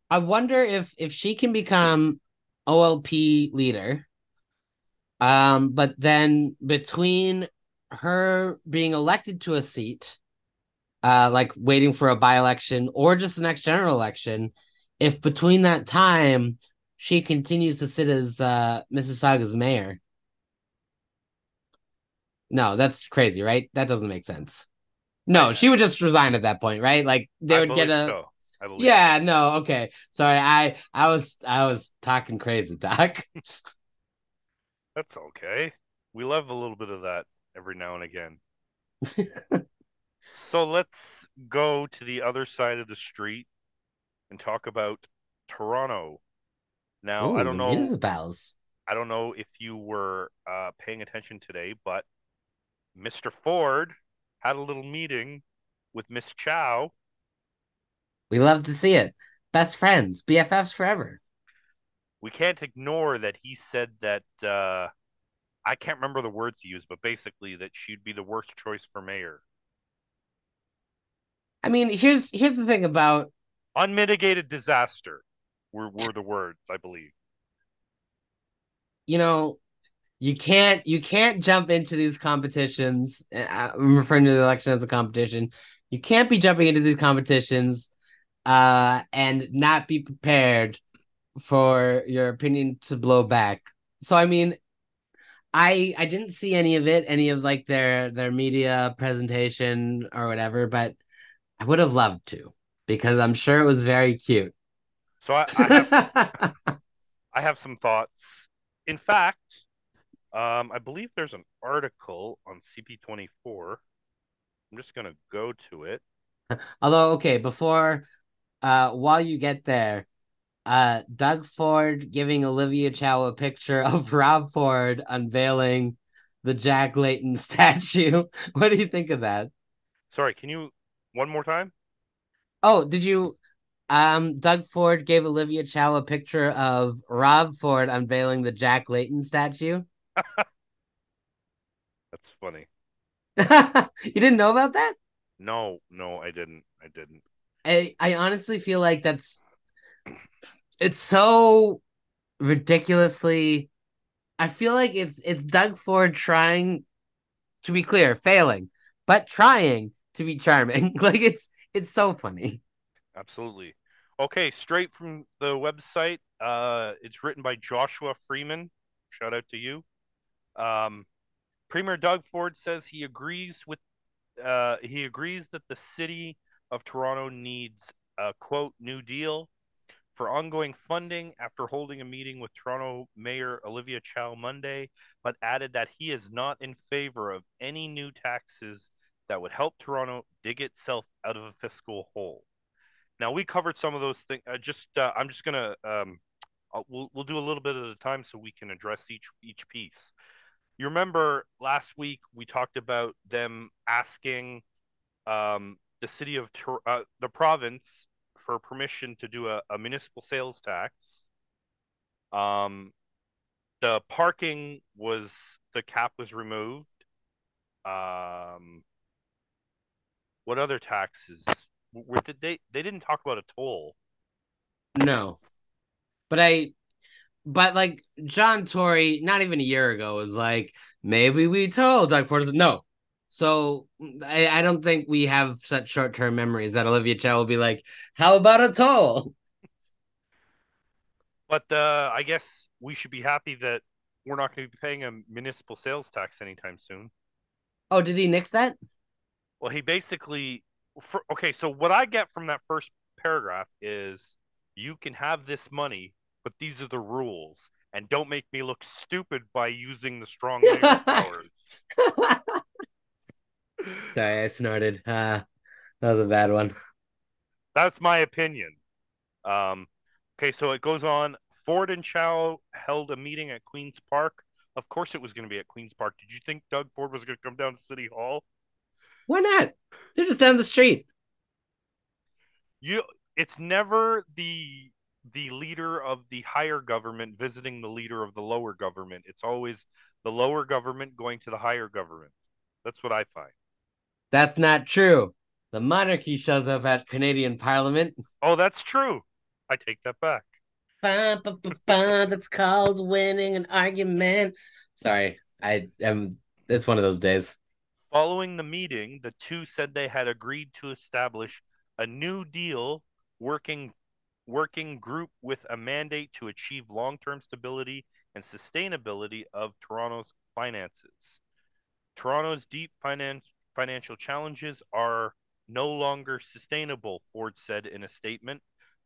I wonder if if she can become OLP leader. Um, but then between her being elected to a seat, uh, like waiting for a by-election or just the next general election, if between that time she continues to sit as uh Mississauga's mayor. No, that's crazy, right? That doesn't make sense. No, she would just resign at that point, right? Like they I would get a so. Yeah, no, okay. Sorry, I I was I was talking crazy, Doc. [LAUGHS] That's okay. We love a little bit of that every now and again. [LAUGHS] so let's go to the other side of the street and talk about Toronto. Now, I don't know municipals. I don't know if you were uh, paying attention today, but Mr. Ford had a little meeting with Miss Chow. We love to see it. Best friends, BFFs forever. We can't ignore that he said that uh, I can't remember the words he used, but basically that she'd be the worst choice for mayor. I mean, here's here's the thing about Unmitigated disaster were, were the words, I believe. you know, you can't you can't jump into these competitions. uh, I'm referring to the election as a competition. You can't be jumping into these competitions uh and not be prepared for your opinion to blow back. So I mean, I I didn't see any of it, any of like their their media presentation or whatever, but I would have loved to because I'm sure it was very cute. So I, I have [LAUGHS] I have some thoughts. In fact, um, I believe there's an article on CP24. I'm just gonna go to it. [LAUGHS] Although, okay, before uh while you get there, uh Doug Ford giving Olivia Chow a picture [LAUGHS] of Rob Ford unveiling the Jack Layton [LAUGHS] statue. What do you think of that? Sorry, can you one more time? Oh, did you um Doug Ford gave Olivia Chow a picture of Rob Ford unveiling the Jack Layton statue? [LAUGHS] That's funny. [LAUGHS] you didn't know about that? No, no, I didn't. I didn't. I I honestly feel like that's it's so ridiculously I feel like it's it's Doug Ford trying to be clear, failing, but trying to be charming. [LAUGHS] like it's it's so funny. Absolutely. Okay, straight from the website. Uh, it's written by Joshua Freeman. Shout out to you. Um, Premier Doug Ford says he agrees with. Uh, he agrees that the city of Toronto needs a quote new deal for ongoing funding after holding a meeting with Toronto Mayor Olivia Chow Monday, but added that he is not in favor of any new taxes that would help Toronto dig itself out of a fiscal hole. Now we covered some of those things. Uh, just uh, I'm just gonna um, we'll we'll do a little bit at a time so we can address each each piece. You remember last week we talked about them asking um, the city of uh, the province for permission to do a, a municipal sales tax. Um, the parking was the cap was removed. Um, what other taxes? Were, did they they didn't talk about a toll? No, but I, but like John Tory, not even a year ago, was like maybe we told Doug Ford. No, so I, I don't think we have such short term memories that Olivia Chow will be like, "How about a toll?" But uh, I guess we should be happy that we're not going to be paying a municipal sales tax anytime soon. Oh, did he nix that? Well, he basically, for, okay. So what I get from that first paragraph is, you can have this money, but these are the rules, and don't make me look stupid by using the strong [LAUGHS] powers. [LAUGHS] Sorry, I snorted. Uh, that was a bad one. That's my opinion. Um, okay, so it goes on. Ford and Chow held a meeting at Queen's Park. Of course, it was going to be at Queen's Park. Did you think Doug Ford was going to come down to City Hall? Why not? They're just down the street. You, it's never the the leader of the higher government visiting the leader of the lower government. It's always the lower government going to the higher government. That's what I find. That's not true. The monarchy shows up at Canadian Parliament. Oh, that's true. I take that back. Ba, ba, ba, ba, that's called winning an argument. Sorry, I am. It's one of those days. Following the meeting, the two said they had agreed to establish a new deal working working group with a mandate to achieve long-term stability and sustainability of Toronto's finances. Toronto's deep finance financial challenges are no longer sustainable, Ford said in a statement.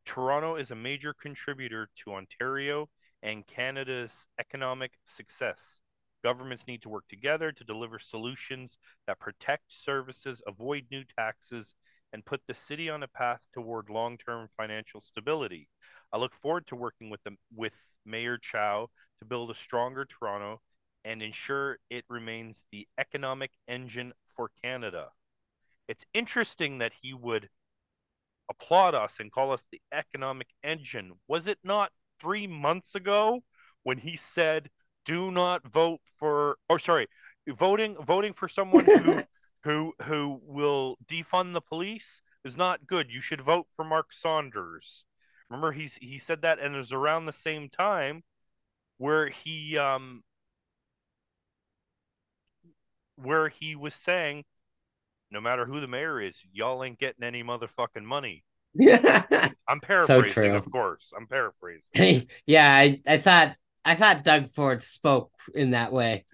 Toronto is a major contributor to Ontario and Canada's economic success. Governments need to work together to deliver solutions that protect services, avoid new taxes, and put the city on a path toward long-term financial stability. I look forward to working with them with Mayor Chow to build a stronger Toronto and ensure it remains the economic engine for Canada. It's interesting that he would applaud us and call us the economic engine. Was it not three months ago when he said, "Do not vote for," or sorry, voting voting for someone who [LAUGHS] who who will defund the police is not good. You should vote for Mark Saunders. Remember, he's he said that, and it was around the same time where he um where he was saying, no matter who the mayor is, y'all ain't getting any motherfucking money. [LAUGHS] I'm paraphrasing, so of course. I'm paraphrasing. [LAUGHS] yeah, I, I thought I thought Doug Ford spoke in that way.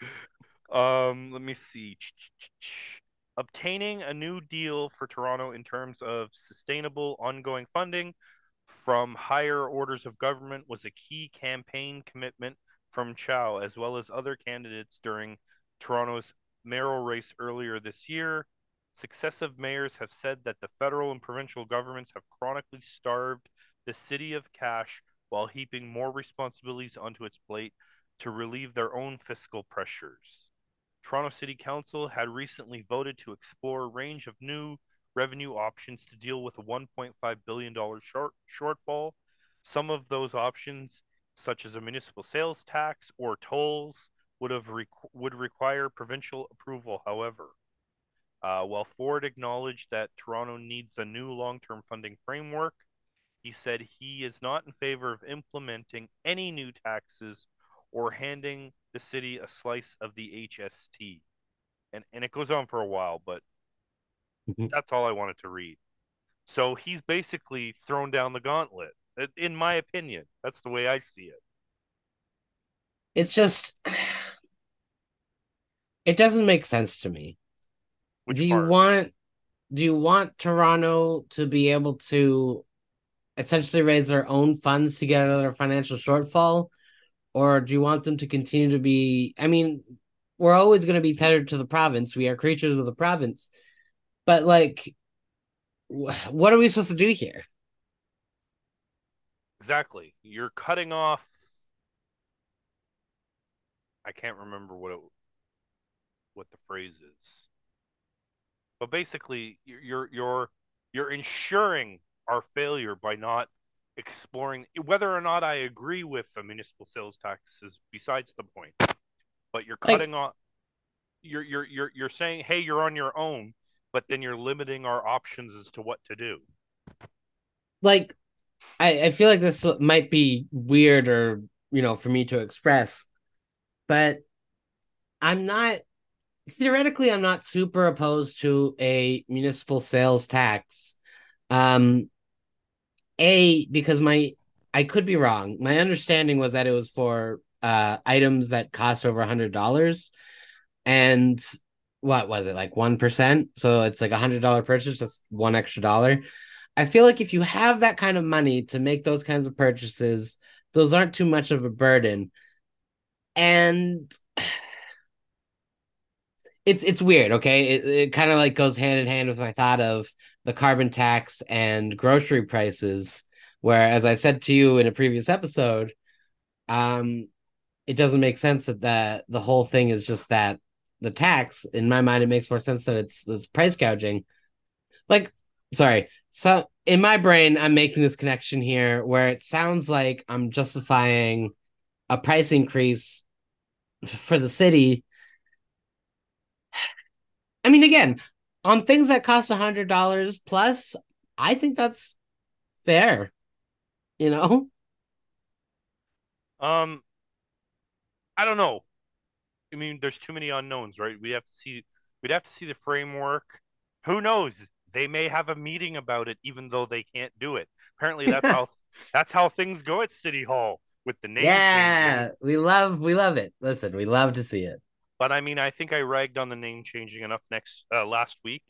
[LAUGHS] Um, let me see. Obtaining a new deal for Toronto in terms of sustainable ongoing funding from higher orders of government was a key campaign commitment from Chow, as well as other candidates during Toronto's mayoral race earlier this year. Successive mayors have said that the federal and provincial governments have chronically starved the city of cash while heaping more responsibilities onto its plate to relieve their own fiscal pressures. Toronto City Council had recently voted to explore a range of new revenue options to deal with a $1.5 billion short, shortfall. Some of those options, such as a municipal sales tax or tolls, would have would require provincial approval. However, uh, while Ford acknowledged that Toronto needs a new long-term funding framework, he said he is not in favor of implementing any new taxes or handing the city a slice of the HST. And and it goes on for a while, but mm-hmm. that's all I wanted to read. So he's basically thrown down the gauntlet, in my opinion. That's the way I see it. It's just it doesn't make sense to me. Which Do you part? want do you want Toronto to be able to essentially raise their own funds to get out of their financial shortfall? Or do you want them to continue to be? I mean, we're always going to be tethered to the province. We are creatures of the province. But, like, what are we supposed to do here? Exactly. You're cutting off. I can't remember what it, what the phrase is, but basically, you're you're you're ensuring our failure by not exploring whether or not I agree with the municipal sales tax is besides the point. But you're cutting like, off. You're you're you're you're saying, hey, you're on your own, but then you're limiting our options as to what to do. Like I, I feel like this might be weird or you know for me to express but i'm not theoretically i'm not super opposed to a municipal sales tax um a because my i could be wrong my understanding was that it was for uh items that cost over a hundred dollars and what was it like one percent so it's like a hundred dollar purchase just one extra dollar I feel like if you have that kind of money to make those kinds of purchases, those aren't too much of a burden. And [SIGHS] it's it's weird, okay? It, it kind of like goes hand in hand with my thought of the carbon tax and grocery prices, where as I said to you in a previous episode, um it doesn't make sense that the, the whole thing is just that the tax. In my mind, it makes more sense that it's this price gouging. Like, sorry, so in my brain, I'm making this connection here where it sounds like I'm justifying a price increase for the city. [SIGHS] I mean, again, on things that cost a hundred dollars plus, I think that's fair. You know? Um I don't know. I mean, there's too many unknowns, right? We have to see we'd have to see the framework. Who knows? they may have a meeting about it even though they can't do it apparently that's [LAUGHS] how that's how things go at city hall with the name yeah changing. we love we love it listen we love to see it but i mean i think i ragged on the name changing enough next uh, last week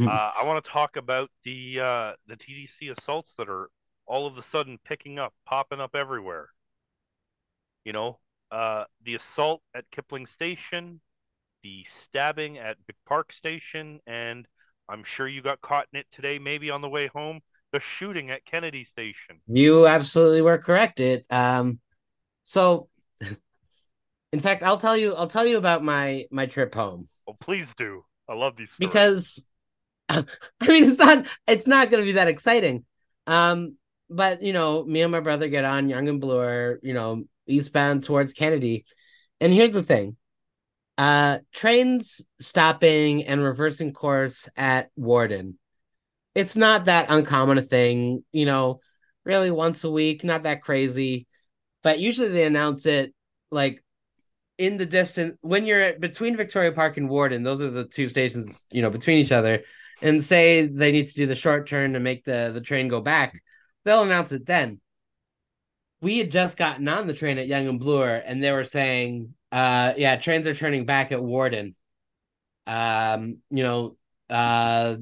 uh, i want to talk about the uh, the ttc assaults that are all of a sudden picking up popping up everywhere you know uh, the assault at kipling station the stabbing at vic park station and I'm sure you got caught in it today, maybe on the way home. The shooting at Kennedy Station. You absolutely were correct. It um, so in fact, I'll tell you. I'll tell you about my my trip home. Oh, please do. I love these stories. because [LAUGHS] I mean it's not it's not going to be that exciting. Um, but you know, me and my brother get on Yonge and Bloor, you know, eastbound towards Kennedy, and here's the thing: uh, trains stopping and reversing course at Warden. It's not that uncommon a thing, you know, really once a week, not that crazy. But usually they announce it like in the distance when you're between Victoria Park and Warden, those are the two stations, you know, between each other, and say they need to do the short turn to make the, the train go back, they'll announce it then. We had just gotten on the train at Yonge and Bloor, and they were saying uh, yeah, trains are turning back at Warden. Um, you know, uh,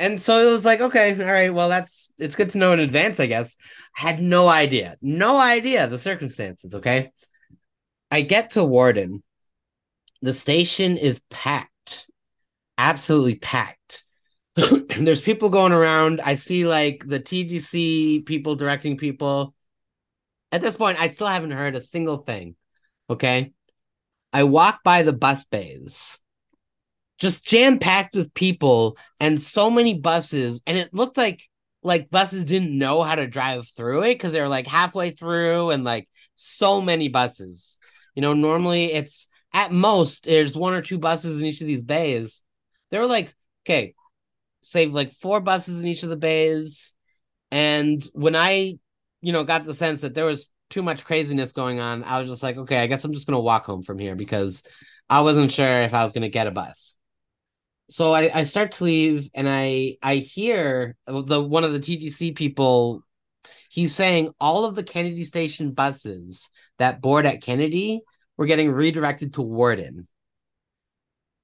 and so it was like, okay, all right, well, that's it's good to know in advance, I guess. Had no idea, no idea the circumstances. Okay, I get to Warden. The station is packed, absolutely packed. [CLEARS THROAT] There's people going around. I see like the TTC people directing people. At this point, I still haven't heard a single thing. Okay. I walk by the bus bays, just jam packed with people and so many buses. And it looked like like buses didn't know how to drive through it because they were like halfway through and like so many buses. You know, normally it's at most there's one or two buses in each of these bays. They were like, okay, save like four buses in each of the bays. And when I you know, got the sense that there was too much craziness going on, I was just like, okay, I guess I'm just gonna walk home from here because I wasn't sure if I was gonna get a bus. So I, I start to leave and I I hear the one of the TTC people he's saying all of the Kennedy Station buses that board at Kennedy were getting redirected to Warden.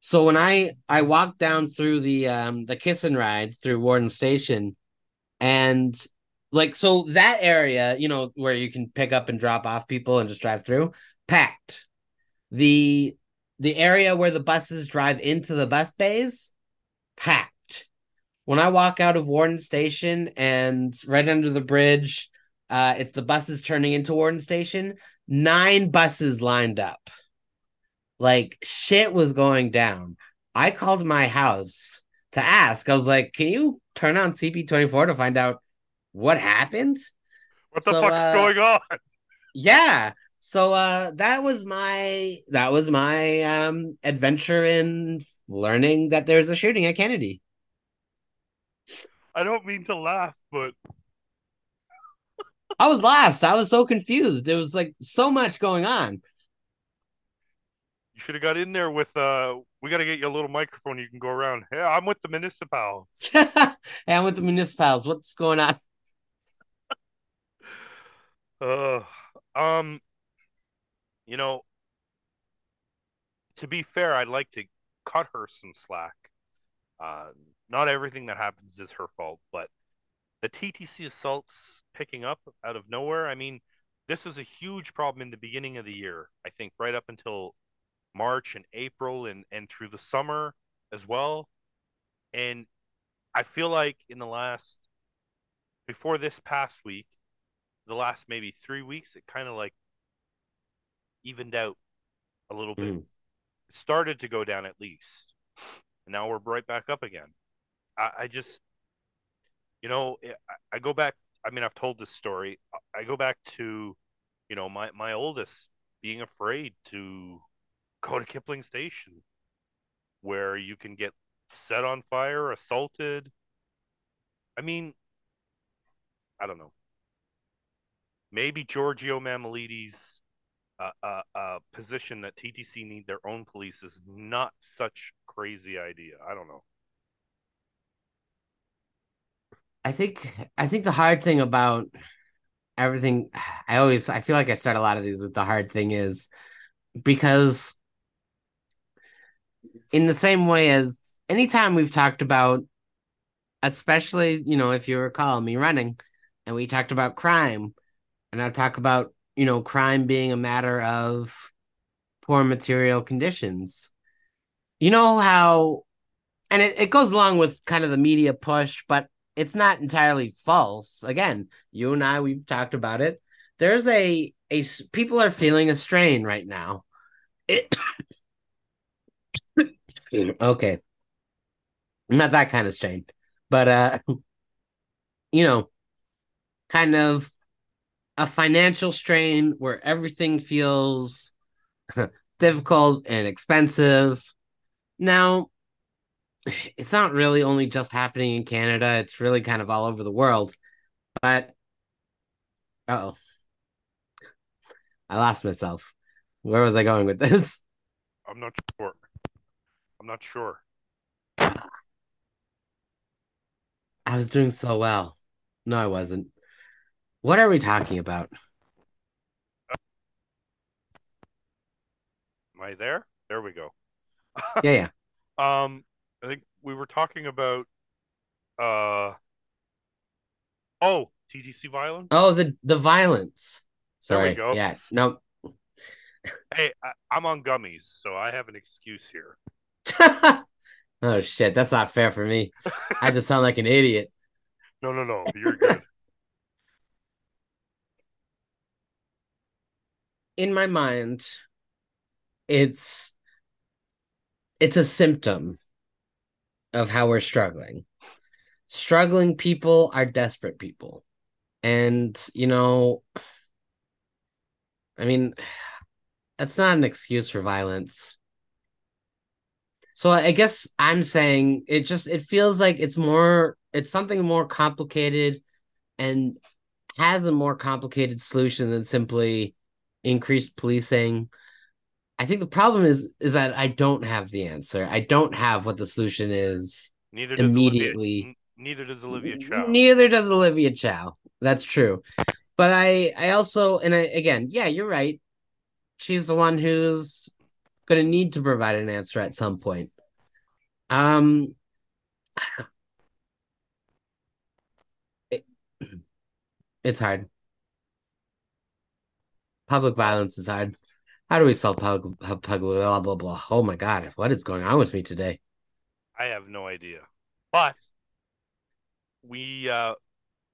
So when I I walked down through the um the kiss and ride through Warden Station, and like so that area, you know, where you can pick up and drop off people and just drive through, packed. The the area where the buses drive into the bus bays, packed. When I walk out of Warden Station and right under the bridge, uh, it's the buses turning into Warden Station. Nine buses lined up. Like shit was going down. I called my house to ask. I was like, "Can you turn on CP24 to find out what happened?" What the So, fuck's uh, going on? Yeah. So uh that was my that was my um adventure in learning that there's a shooting at Kennedy. I don't mean to laugh, but I was lost. I was so confused. There was like so much going on. you should have got in there with uh we gotta get you a little microphone you can go around. Yeah, I'm with the municipal. [LAUGHS] and with the municipals, what's going on? [LAUGHS] Uh um you know to be fair, I'd like to cut her some slack. Uh not everything that happens is her fault, but the TTC assaults picking up out of nowhere. I mean, this is a huge problem in the beginning of the year. I think right up until March and April and and through the summer as well. And I feel like in the last before this past week, the last maybe three weeks, it kind of like evened out a little bit. Mm. It started to go down at least. And now we're right back up again. I, I just, you know, I, I go back. I mean, I've told this story. I go back to, you know, my, my oldest being afraid to go to Kipling Station where you can get set on fire, assaulted. I mean, I don't know. Maybe Giorgio Mammoliti's uh, uh, uh, position that TTC need their own police is not such crazy idea. I don't know. I think I think the hard thing about everything [SIGHS] I always I feel like I start a lot of these with the hard thing is because in the same way as anytime we've talked about especially, you know, if you recall me running and we talked about crime and I talk about, you know, crime being a matter of poor material conditions. You know how and it, it goes along with kind of the media push, but it's not entirely false. Again, you and I we've talked about it. There's a a people are feeling a strain right now. It [COUGHS] okay. Not that kind of strain. But uh [LAUGHS] you know, kind of a financial strain where everything feels [LAUGHS] difficult and expensive. Now, it's not really only just happening in Canada, it's really kind of all over the world. But oh, I lost myself. Where was I going with this? I'm not sure. I'm not sure. I was doing so well. No, I wasn't. What are we talking about? Am I there? There we go. Yeah, yeah. [LAUGHS] Um, I think we were talking about uh oh, TTC violence. Oh, the the violence. There we Sorry. go. Yeah. No. [LAUGHS] Hey, I, I'm on gummies, so I have an excuse here. [LAUGHS] oh shit, that's not fair for me. I just sound like an idiot. No, no, no, you're good. [LAUGHS] In my mind, it's it's a symptom of how we're struggling. Struggling people are desperate people. And, you know, I mean, that's not an excuse for violence. So I guess I'm saying it just it feels like it's more it's something more complicated and has a more complicated solution than simply increased policing. I think the problem is is that I don't have the answer. I don't have what the solution is. Neither does Immediately. Olivia, neither does Olivia Chow. Neither does Olivia Chow. That's true. But I I also and I again, yeah, you're right. She's the one who's gonna need to provide an answer at some point. Um, [SIGHS] it- [CLEARS THROAT] it's hard. Public violence is hard. How do we solve public, public blah blah blah? Oh my god, what is going on with me today? I have no idea. But we uh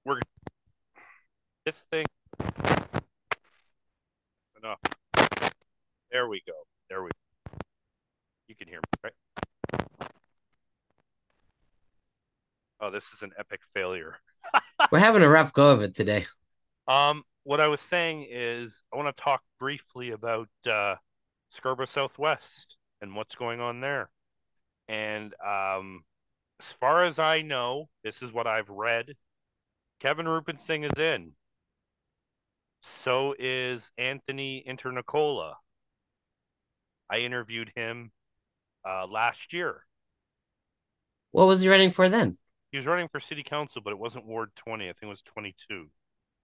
we're this thing enough. There we go. There we go. You can hear me, right? Oh, this is an epic failure. [LAUGHS] We're having a rough go of it today. Um, what I was saying is I want to talk briefly about uh, Scarborough Southwest and what's going on there. And um, as far as I know, this is what I've read. Kevin Rupasinghe is in. So is Anthony Internicola. I interviewed him uh, last year. What was he running for then? He was running for city council, but it wasn't Ward 20. I think it was 22.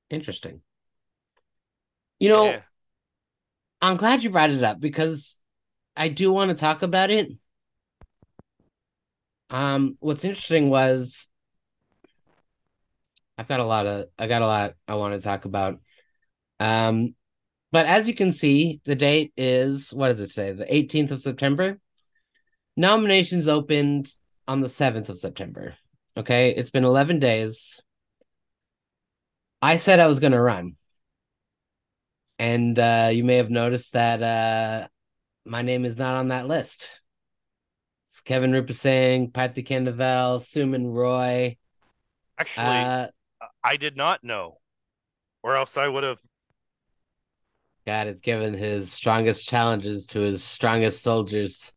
Interesting. You know, Yeah. I'm glad you brought it up because I do want to talk about it. Um, what's interesting was I've got a lot of I got a lot I want to talk about. Um, but as you can see, the date is what is it today? The 18th of September. Nominations opened on the 7th of September. Okay, it's been 11 days. I said I was going to run. And uh, you may have noticed that uh, my name is not on that list. It's Kevin Rupasinghe, Parthi Kandavel, Suman Roy. Actually, Uh, I did not know, or else I would have. God has given his strongest challenges to his strongest soldiers.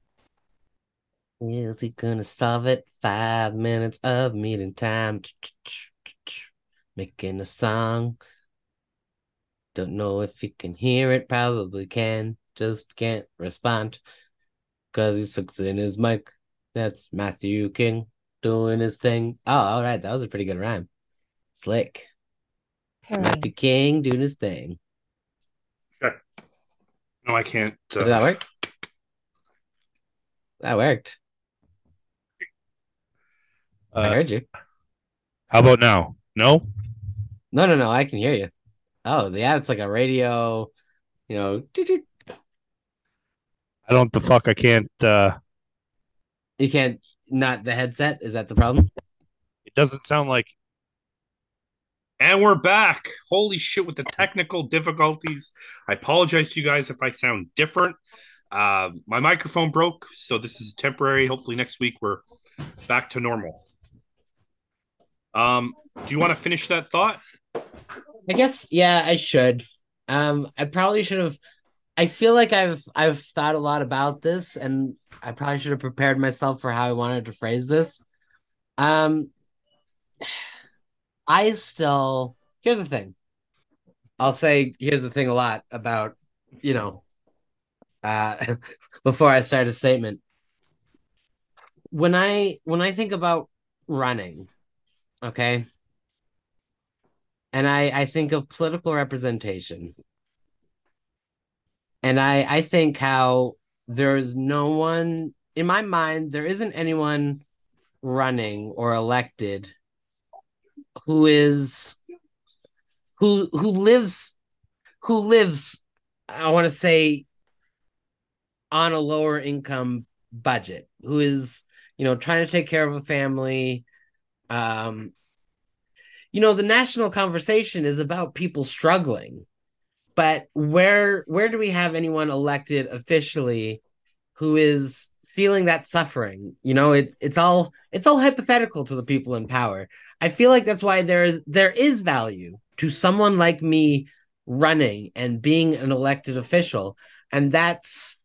Is he gonna solve it? Five minutes of meeting time. Making a song. Don't know if you can hear it, probably can. Just can't respond. Cause he's fixing his mic. That's Matthew King doing his thing. Oh, all right. That was a pretty good rhyme. Slick. Matthew King doing his thing. No, I can't. Did that Uh, work? That worked. I uh, heard you. how about now? No. No, no, no. I can hear you. Oh, yeah. It's like a radio, you know. doot-doot. I don't. The fuck. I can't. uh You can't, not the headset. Is that the problem? It doesn't sound like. And we're back. Holy shit! With the technical difficulties, I apologize to you guys if I sound different. Uh, my microphone broke, so this is temporary. Hopefully, next week we're back to normal. Um, do you want to finish that thought? I guess, yeah, I should. Um, I probably should have. I feel like I've I've thought a lot about this, and I probably should have prepared myself for how I wanted to phrase this. Um, I still here's the thing. I'll say here's the thing a lot about you know, uh, [LAUGHS] before I start a statement. When I when I think about running, okay, and I I think of political representation, and I I think how there is no one in my mind there isn't anyone running or elected who is who who lives who lives I want to say on a lower income budget who is you know trying to take care of a family um you know the national conversation is about people struggling but where where do we have anyone elected officially who is feeling that suffering? You know it, it's all it's all hypothetical to the people in power. I feel like that's why there is there is value to someone like me running and being an elected official. And that's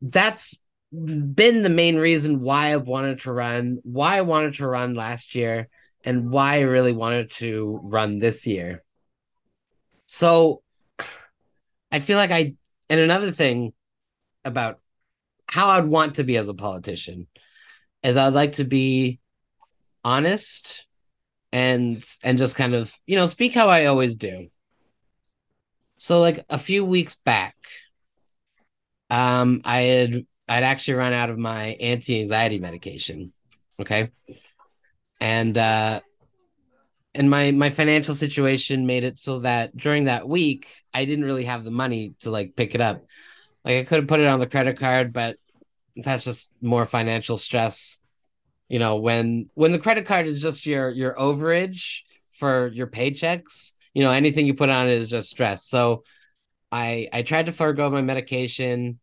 that's been the main reason why I've wanted to run, why I wanted to run last year, and why I really wanted to run this year. So I feel like I, and another thing about how I'd want to be as a politician is I'd like to be honest and and just kind of you know speak how I always do. So like a few weeks back, um, I had I'd actually run out of my anti-anxiety medication. Okay. And uh and my my financial situation made it so that during that week I didn't really have the money to like pick it up. Like I could have put it on the credit card, but that's just more financial stress. You know, when when the credit card is just your your overage for your paychecks, you know, anything you put on it is just stress. So I I tried to forego my medication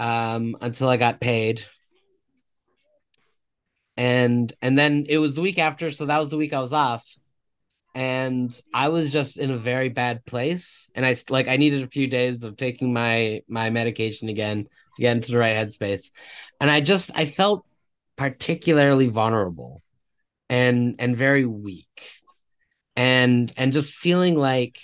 um until I got paid. And and then it was the week after, so that was the week I was off. And I was just in a very bad place. And I like I needed a few days of taking my my medication again to get into the right headspace. And I just I felt particularly vulnerable and and very weak. And and just feeling like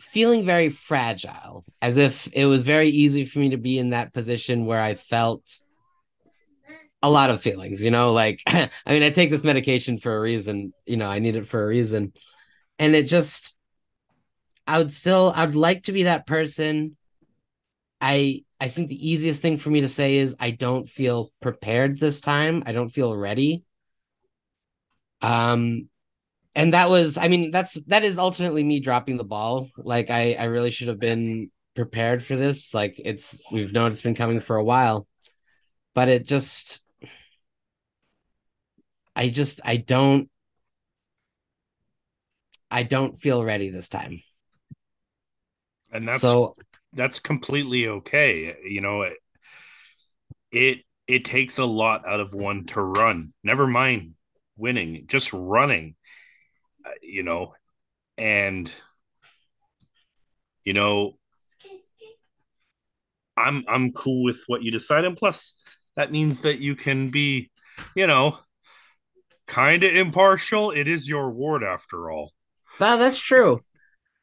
feeling very fragile, as if it was very easy for me to be in that position where I felt a lot of feelings, you know, like [CLEARS THROAT] I mean, I take this medication for a reason, you know, I need it for a reason. And it just I would still I would like to be that person. I I think the easiest thing for me to say is I don't feel prepared this time. I don't feel ready. Um and that was i mean that's that is ultimately me dropping the ball like i i really should have been prepared for this like it's we've known it's been coming for a while but it just i just i don't i don't feel ready this time. And that's so that's completely okay you know it it, it takes a lot out of one to run. Never mind winning just running uh, you know, and you know, I'm I'm cool with what you decide, and plus that means that you can be, you know, kind of impartial. It is your ward after all. Wow, that's true.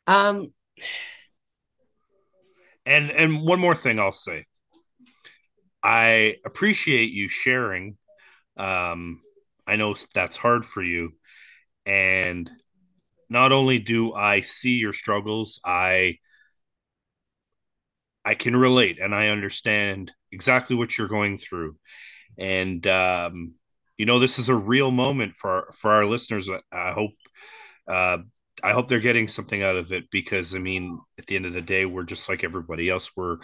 Um, and and one more thing I'll say. I appreciate you sharing. Um, I know that's hard for you, and not only do I see your struggles, I I can relate and I understand exactly what you're going through. And um, you know, this is a real moment for for our listeners. I hope uh, I hope they're getting something out of it because I mean, at the end of the day, we're just like everybody else. We're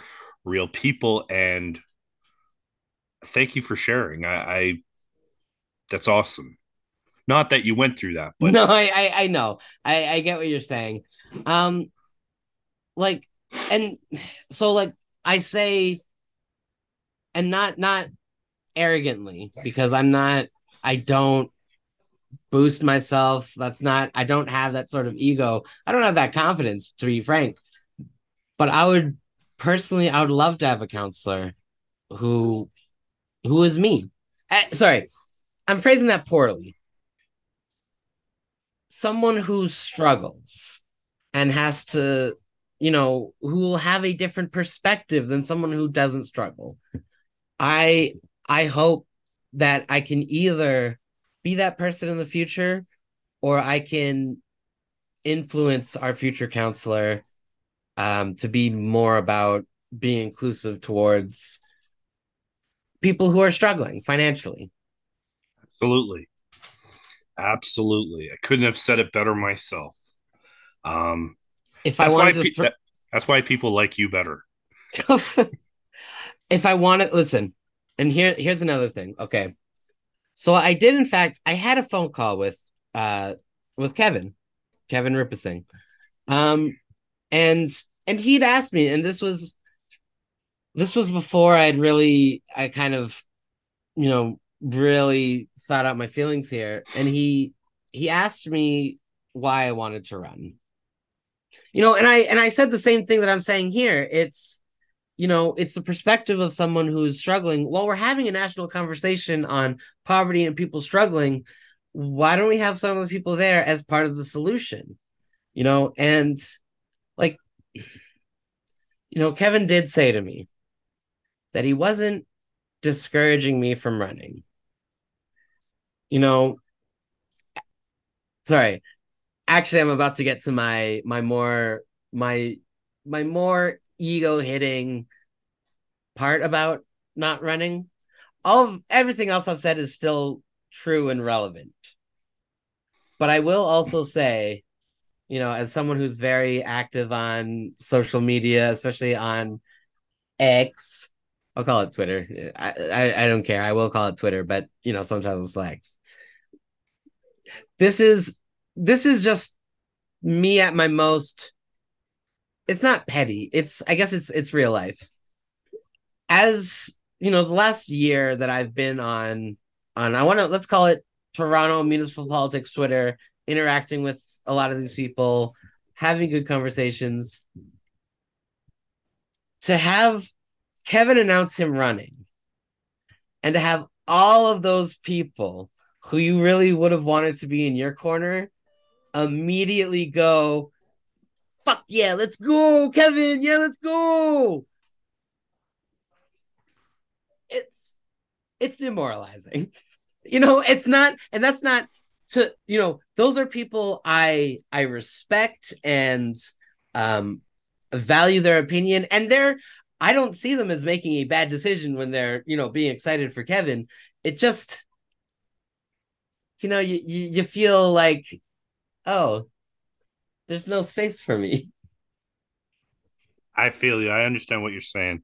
real people, and thank you for sharing. I, I that's awesome. Not that you went through that, but no, I I, I know. I I get what you're saying. Um, like, and so like I say, and not not arrogantly because I'm not. I don't boost myself. That's not. I don't have that sort of ego. I don't have that confidence to be frank. But I would personally, I would love to have a counselor who who is me. Uh, sorry, I'm phrasing that poorly someone who struggles and has to you know who will have a different perspective than someone who doesn't struggle i i hope that i can either be that person in the future or i can influence our future counselor um, to be more about being inclusive towards people who are struggling financially absolutely Absolutely. I couldn't have said it better myself. Um, if I wanted pe- that, that's why people like you better. [LAUGHS] if I wanted, listen, and here here's another thing. Okay, so I did in fact I had a phone call with uh with Kevin, Kevin Rupasinghe, um, and and he'd asked me, and this was this was before I'd really I kind of you know really thought out my feelings here and he he asked me why I wanted to run. You know, and I and I said the same thing that I'm saying here. It's you know, it's the perspective of someone who's struggling. While we're having a national conversation on poverty and people struggling, why don't we have some of the people there as part of the solution? You know, and like you know, Kevin did say to me that he wasn't discouraging me from running you know, sorry. Actually, I'm about to get to my my more my my more ego hitting part about not running. All of everything else I've said is still true and relevant. But I will also say, you know, as someone who's very active on social media, especially on X, I'll call it Twitter. I, I, I don't care. I will call it Twitter, but you know, sometimes it's X. This is this is just me at my most it's not petty. It's I guess it's it's real life. As you know, the last year that I've been on on I want to let's call it Toronto municipal politics Twitter, interacting with a lot of these people, having good conversations. To have Kevin announce him running and to have all of those people who you really would have wanted to be in your corner immediately go, fuck yeah, let's go, Kevin. Yeah, let's go. It's it's demoralizing. [LAUGHS] You know, it's not, and that's not to, you know, those are people I I respect and um value their opinion and they're I don't see them as making a bad decision when they're, you know, being excited for Kevin. It just you know, you you, you feel like oh, there's no space for me. I feel you. I understand what you're saying.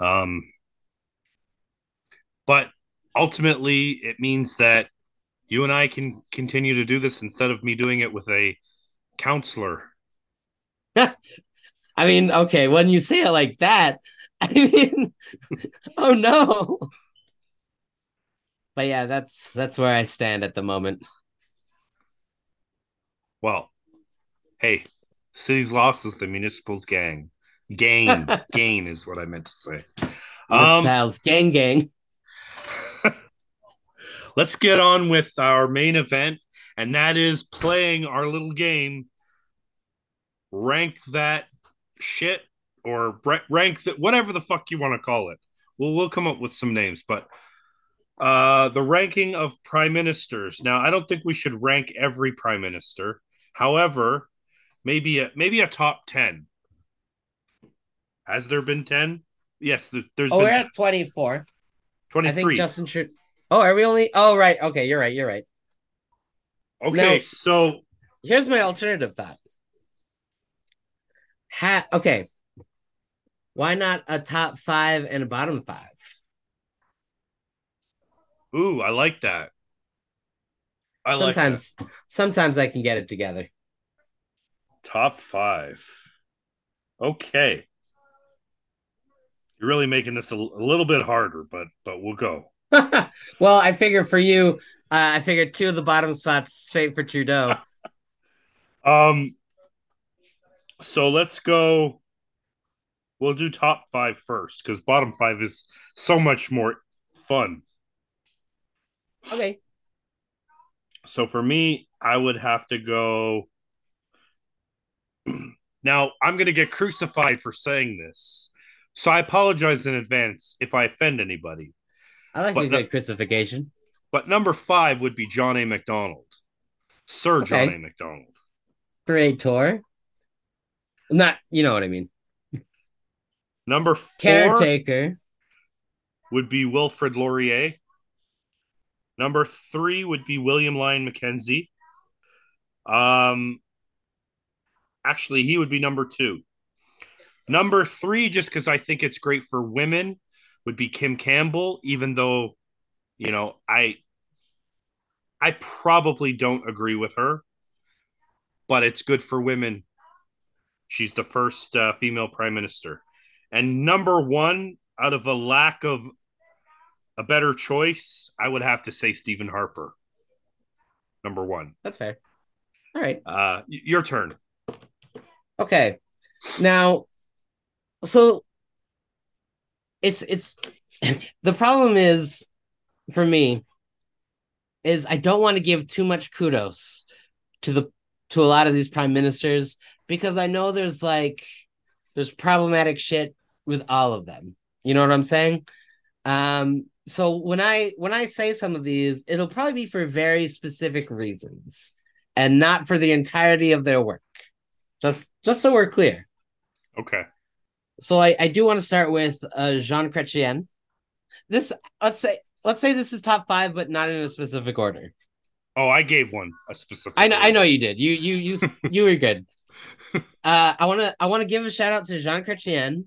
Um, but ultimately, it means that you and I can continue to do this instead of me doing it with a counselor. [LAUGHS] I mean, okay, when you say it like that, [LAUGHS] I mean, oh no. But yeah, that's that's where I stand at the moment. Well, hey, city's lost is the municipal's gang. Gain, [LAUGHS] gain is what I meant to say. Um, pals, gang, gang. [LAUGHS] let's get on with our main event, and that is playing our little game. Rank that shit, or rank that whatever the fuck you want to call it. Well, we'll come up with some names, but uh, the ranking of prime ministers. Now, I don't think we should rank every prime minister. However, maybe a maybe a top ten. Has there been ten? Yes, there's. Oh, been we're at twenty four. Twenty three. I think Justin should. Oh, are we only? Oh, right. Okay, you're right. You're right. Okay, now, so here's my alternative thought. Ha- okay. Why not a top five and a bottom five? Ooh, I like that. I sometimes, like sometimes I can get it together. Top five. Okay. You're really making this a, a little bit harder, but but we'll go. [LAUGHS] well, I figure for you, uh, I figured two of the bottom spots straight for Trudeau. [LAUGHS] um. So let's go. We'll do top five first because bottom five is so much more fun. Okay. So for me, I would have to go. Now, I'm going to get crucified for saying this. So I apologize in advance if I offend anybody. I like but a good no- crucifixion. But number five would be John A. Macdonald. Sir okay. John A. Macdonald. Creator. Not, you know what I mean. Number four caretaker would be Wilfrid Laurier. Number three would be William Lyon Mackenzie. Um, actually, he would be number two. Number three, just because I think it's great for women, would be Kim Campbell. Even though, you know, I, I probably don't agree with her, but it's good for women. She's the first uh, female prime minister, and number one, out of a lack of a better choice, I would have to say Stephen Harper. Number one. That's fair. All right. Uh, your turn. Okay. Now, so it's it's [LAUGHS] the problem is for me is I don't want to give too much kudos to the to a lot of these prime ministers because I know there's like there's problematic shit with all of them. You know what I'm saying? Um so when I when I say some of these, it'll probably be for very specific reasons and not for the entirety of their work. Just just so we're clear. Okay. so I, I do want to start with uh, Jean Chrétien. This let's say let's say this is top five, but not in a specific order. Oh, I gave one a specific. I know I know you did. You you you [LAUGHS] you were good. Uh, I want to I want to give a shout out to Jean Chrétien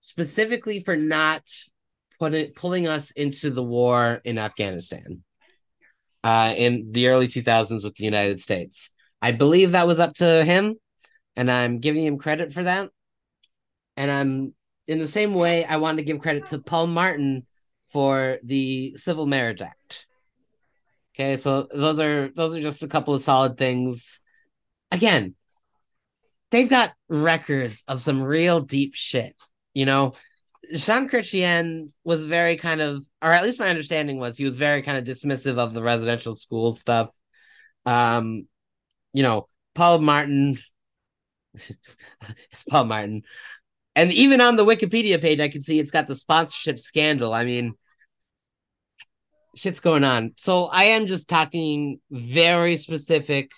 specifically for not putting pulling us into the war in Afghanistan uh, in the early 2000s with the United States. I believe that was up to him, and I'm giving him credit for that. And I'm in the same way, I want to give credit to Paul Martin for the Civil Marriage Act. Okay, so those are those are just a couple of solid things. Again, they've got records of some real deep shit. You know, Jean Chrétien was very kind of, or at least my understanding was he was very kind of dismissive of the residential school stuff. Um, you know, Paul Martin, it's [LAUGHS] Paul Martin, and even on the Wikipedia page, I can see it's got the sponsorship scandal. I mean, shit's going on. So I am just talking very specific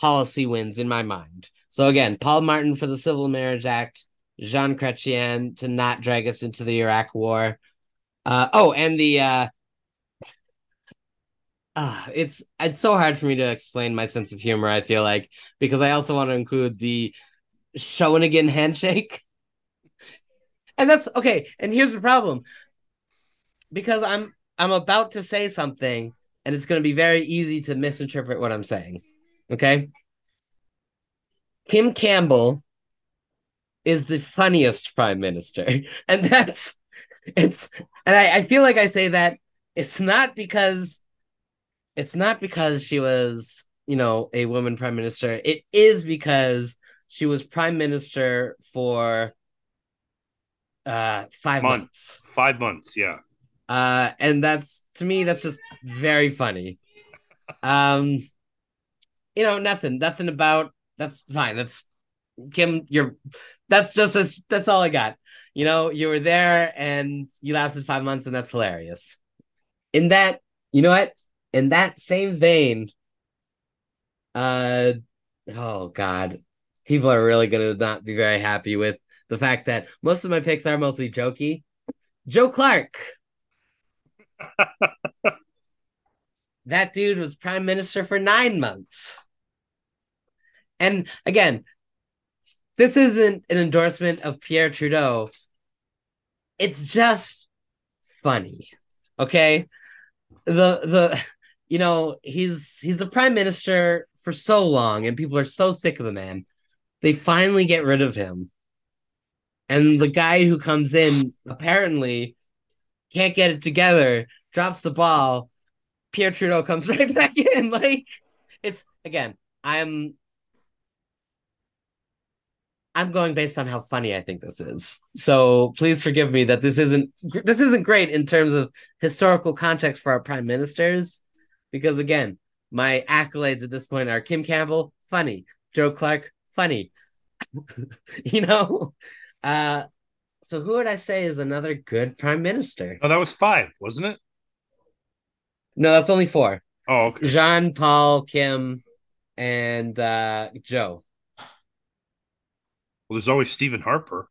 policy wins in my mind. So again, Paul Martin for the Civil Marriage Act, Jean Chrétien to not drag us into the Iraq War. Uh, oh, and the uh, uh, it's it's so hard for me to explain my sense of humor. I feel like because I also want to include the Shawinigan handshake, and that's okay. And here's the problem: because I'm I'm about to say something, and it's going to be very easy to misinterpret what I'm saying. Okay, Kim Campbell is the funniest prime minister. [LAUGHS] And that's it's and I, I feel like I say that it's not because it's not because she was, you know, a woman prime minister. It is because she was prime minister for uh five months. months. Five months, yeah. Uh and that's to me that's just very funny. Um you know, nothing, nothing about that's fine. That's Kim, you're that's just a, that's all I got. You know, you were there and you lasted five months, and that's hilarious. In that, you know what? In that same vein, uh, oh god, people are really gonna not be very happy with the fact that most of my picks are mostly jokey. Joe Clark. [LAUGHS] that dude was prime minister for nine months. And again, this isn't an endorsement of Pierre Trudeau. It's just funny. Okay? The the you know, he's he's the prime minister for so long and people are so sick of the man. They finally get rid of him. And the guy who comes in apparently can't get it together, drops the ball. Pierre Trudeau comes [LAUGHS] right back in. Like it's again, I'm I'm going based on how funny I think this is. So please forgive me that this isn't this isn't great in terms of historical context for our prime ministers, because again, my accolades at this point are Kim Campbell, funny, Joe Clark, funny. [LAUGHS] you know, uh, so who would I say is another good prime minister? Oh, that was five, wasn't it? No, that's only four. Oh, okay. Jean, Paul, Kim, and uh, Joe. Well, there's always Stephen Harper.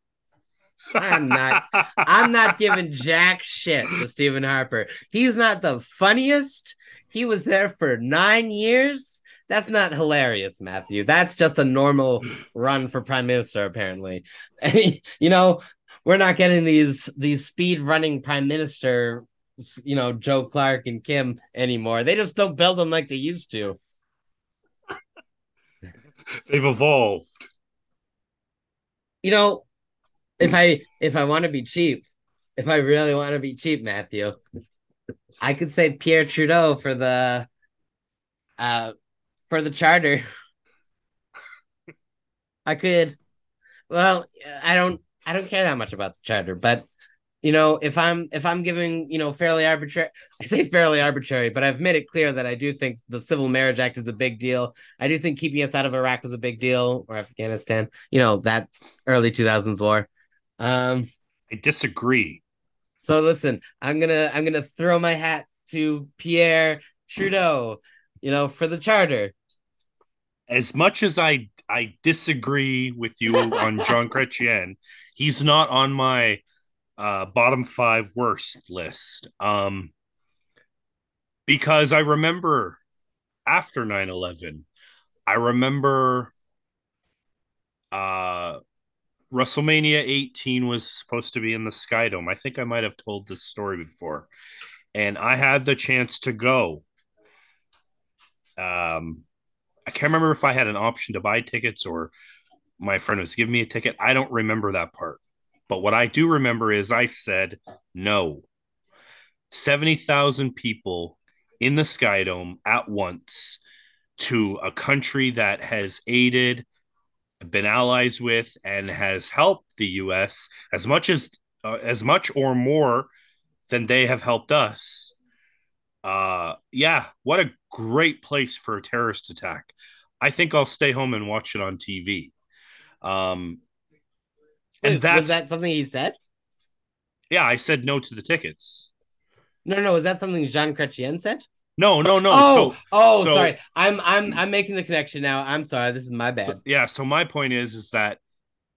I'm not. I'm not giving [LAUGHS] jack shit to Stephen Harper. He's not the funniest. He was there for nine years. That's not hilarious, Matthew. That's just a normal run for prime minister, apparently. [LAUGHS] you know, we're not getting these these speed running prime minister, you know, Joe Clark and Kim anymore. They just don't build them like they used to. [LAUGHS] They've evolved you know, if I if I want to be cheap, if I really want to be cheap, Matthew, I could say Pierre Trudeau for the uh for the charter. [LAUGHS] I could well, I don't I don't care that much about the charter, but you know, if I'm if I'm giving, you know, fairly arbitrary [LAUGHS] I say fairly arbitrary, but I've made it clear that I do think the Civil Marriage Act is a big deal. I do think keeping us out of Iraq was a big deal or Afghanistan, you know, that early 2000s war. Um I disagree. So listen, I'm to I'm to throw my hat to Pierre Trudeau, you know, for the charter. as much as I I disagree with you [LAUGHS] on Jean Chrétien, he's not on my uh, bottom five worst list. Um, because I remember after 9 11, I remember uh, WrestleMania 18 was supposed to be in the Sky Dome. I think I might have told this story before. And I had the chance to go. Um, I can't remember if I had an option to buy tickets or my friend was giving me a ticket. I don't remember that part. But what I do remember is I said no. 70,000 people in the Sky Dome at once to a country that has aided been allies with and has helped the US as much as uh, as much or more than they have helped us. Uh yeah, what a great place for a terrorist attack. I think I'll stay home and watch it on TV. Um Wait, and that's was that something he said? yeah, I said no to the tickets. No, no, was that something Jean Chrétien said? No, no, no. oh, so oh, so- sorry. I'm I'm I'm making the connection now. I'm sorry. This is my bad. So, yeah, so my point is is that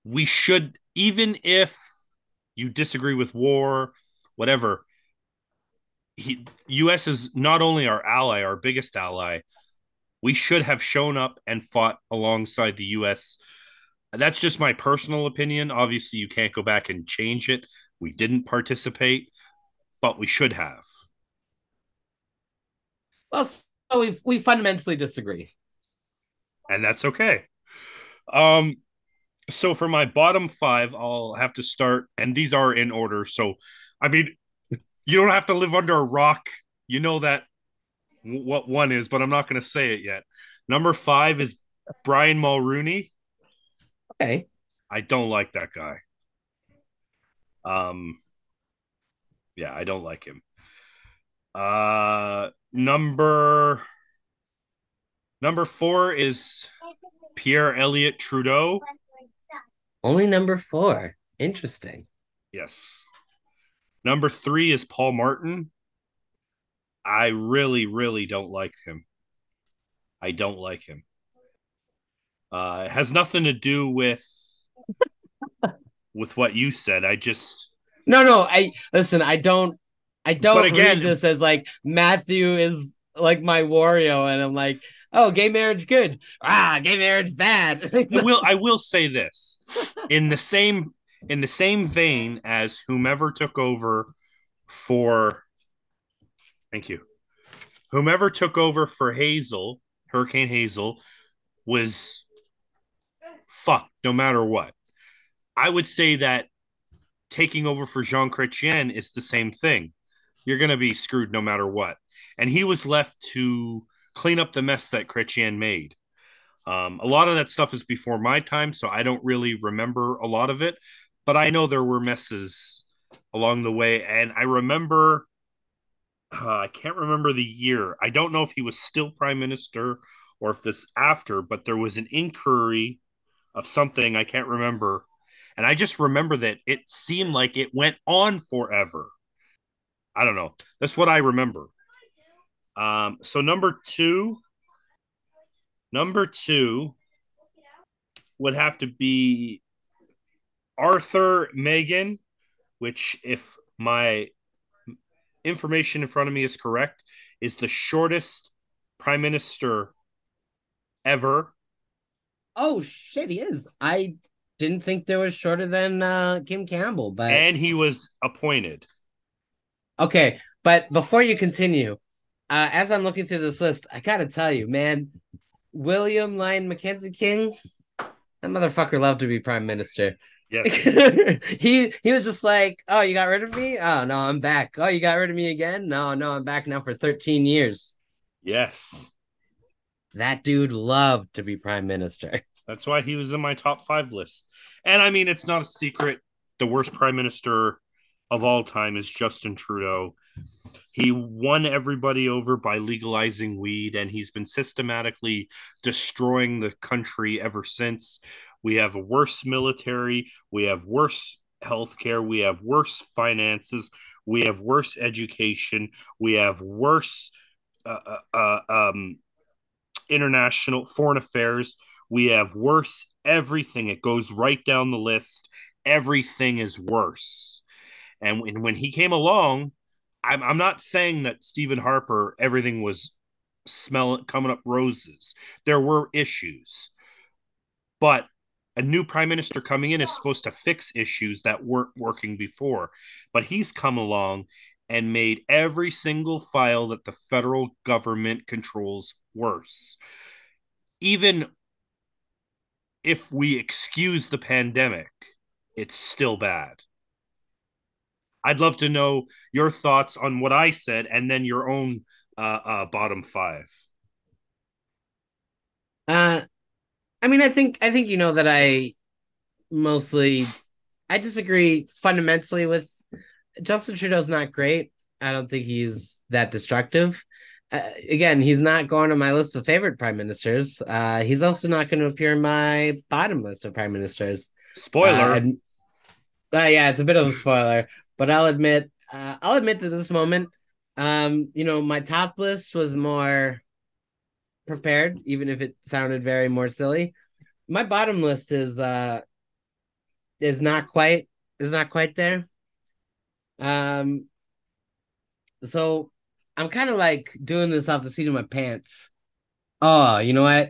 we should even if you disagree with war, whatever, he US is not only our ally, our biggest ally, we should have shown up and fought alongside the US. That's just my personal opinion. Obviously, you can't go back and change it. We didn't participate, but we should have. Well, so we we fundamentally disagree. and that's okay. Um, so for my bottom five, I'll have to start, and these are in order. So, I mean, you don't have to live under a rock. You know that what one is, but I'm not going to say it yet. Number five is Brian Mulrooney. Okay. I don't like that guy. Um, yeah, I don't like him. Uh, number number four is Pierre Elliott Trudeau. Only number four. Interesting. Yes. Number three is Paul Martin. I really, really don't like him. I don't like him. Uh, it has nothing to do with with what you said. I just No, no. I listen. I don't. I don't But again- read this as like Matthew is like my Wario, and I'm like, oh, gay marriage good. Ah, gay marriage bad. I will [LAUGHS] I will say this in the same in the same vein as whomever took over for thank you whomever took over for Hazel Hurricane Hazel was fucked no matter what I would say that taking over for Jean Chrétien is the same thing you're going to be screwed no matter what and he was left to clean up the mess that Chrétien made um, a lot of that stuff is before my time, so I don't really remember a lot of it. But I know there were messes along the way, and I remember. Uh, I can't remember the year. I don't know if he was still prime minister or if this after, but there was an inquiry of something I can't remember, and I just remember that it seemed like it went on forever. I don't know. That's what I remember. Um, so number two, Number two would have to be Arthur Meighen, which, if my information in front of me is correct, is the shortest prime minister ever. oh shit, he is. I didn't think there was shorter than uh, Kim Campbell, but And he was appointed. Okay. But before you continue, uh, as I'm looking through this list, I gotta tell you, man, William Lyon Mackenzie King, that motherfucker loved to be prime minister. Yes. [LAUGHS] he he was just like, oh, you got rid of me? Oh no, I'm back. Oh, you got rid of me again? No, no, I'm back now for 13 years. yes. That dude loved to be prime minister. [LAUGHS] That's why he was in my top five list. And I mean, it's not a secret. The worst prime minister of all time is Justin Trudeau. He won everybody over by legalizing weed, and he's been systematically destroying the country ever since. We have a worse military, we have worse healthcare, we have worse finances, we have worse education, we have worse uh, uh, uh, um, international foreign affairs. We have worse everything. It goes right down the list. Everything is worse. And when, when he came along, I'm, I'm not saying that Stephen Harper, everything was smelling, coming up roses. There were issues. But a new prime minister coming in is supposed to fix issues that weren't working before. But he's come along and made every single file that the federal government controls worse. Even if we excuse the pandemic, it's still bad. I'd love to know your thoughts on what I said and then your own uh, uh, bottom five. Uh, I mean, I think I think you know that I mostly I disagree fundamentally with Justin Trudeau's not great. I don't think he's that destructive. Uh, again, he's not going on my list of favorite prime ministers. Uh, he's also not going to appear in my bottom list of prime ministers. Spoiler. Uh, uh, yeah, it's a bit of a spoiler, but I'll admit, uh, I'll admit that this moment, um, you know, my top list was more prepared, even if it sounded very more silly. My bottom list is uh is not quite is not quite there. Um, so I'm kind of like doing this off the seat of my pants. Oh, you know what?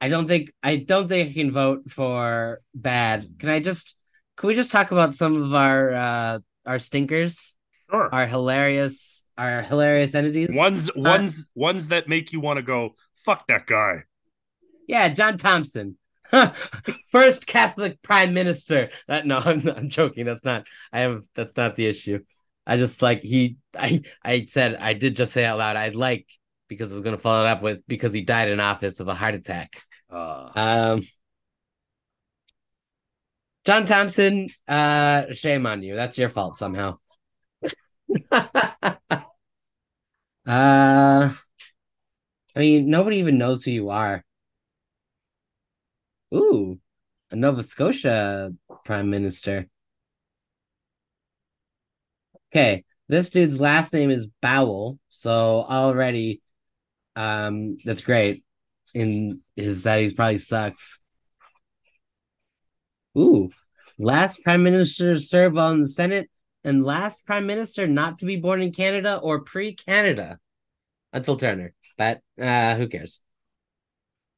I don't think I don't think I can vote for bad. Can I just can we just talk about some of our uh our stinkers? Sure. Our hilarious our hilarious entities. Ones Uh, ones ones that make you want to go, fuck that guy. Yeah, John Thompson. [LAUGHS] First Catholic prime minister. That no, [LAUGHS] I'm, I'm joking. That's not I have that's not the issue. I just like he I I said I did just say out loud I'd like because I was gonna follow it up with because he died in office of a heart attack. Uh, Um John Thompson, uh shame on you. That's your fault somehow. [LAUGHS] uh I mean nobody even knows who you are. Ooh, a Nova Scotia prime minister. Okay, this dude's last name is Bowell, so already um that's great. In is that he's probably sucks. Ooh, last prime minister to serve on the Senate and last prime minister not to be born in Canada or pre-Canada until Turner. But uh who cares?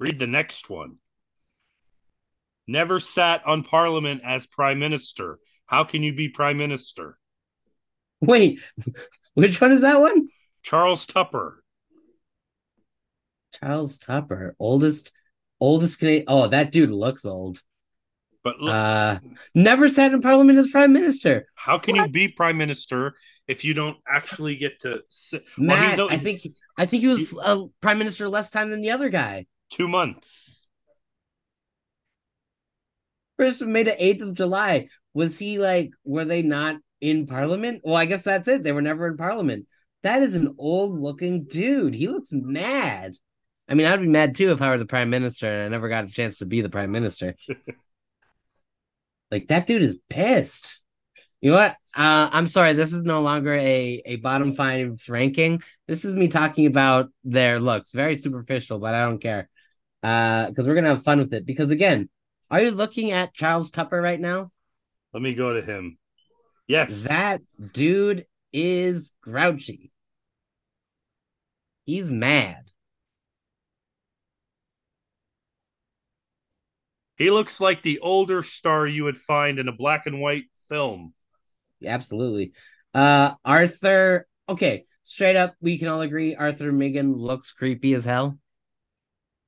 read the next one. Never sat on parliament as prime minister. How can you be prime minister? Wait, [LAUGHS] which one is that one? Charles Tupper. Charles Tupper, oldest, oldest Canadian. Oh, that dude looks old. But look, Uh, never sat in Parliament as Prime Minister. how can you be prime minister if you don't actually get to sit? Well, Matt, he's o- I think I think he was a Prime Minister less time than the other guy. two months. First made it eighth of July. Was he like? Were they not in Parliament? Well, I guess that's it. They were never in Parliament. That is an old looking dude. He looks mad. I mean, I'd be mad too if I were the Prime Minister and I never got a chance to be the Prime Minister. [LAUGHS] like that dude is pissed. You know what? Uh, I'm sorry. This is no longer a a bottom five ranking. This is me talking about their looks. Very superficial, but I don't care. Uh, because we're gonna have fun with it. Because again, are you looking at Charles Tupper right now? Let me go to him. Yes. That dude is grouchy. He's mad. He looks like the older star you would find in a black and white film. Absolutely. Uh, Arthur. Okay, straight up, we can all agree Arthur Meighen looks creepy as hell.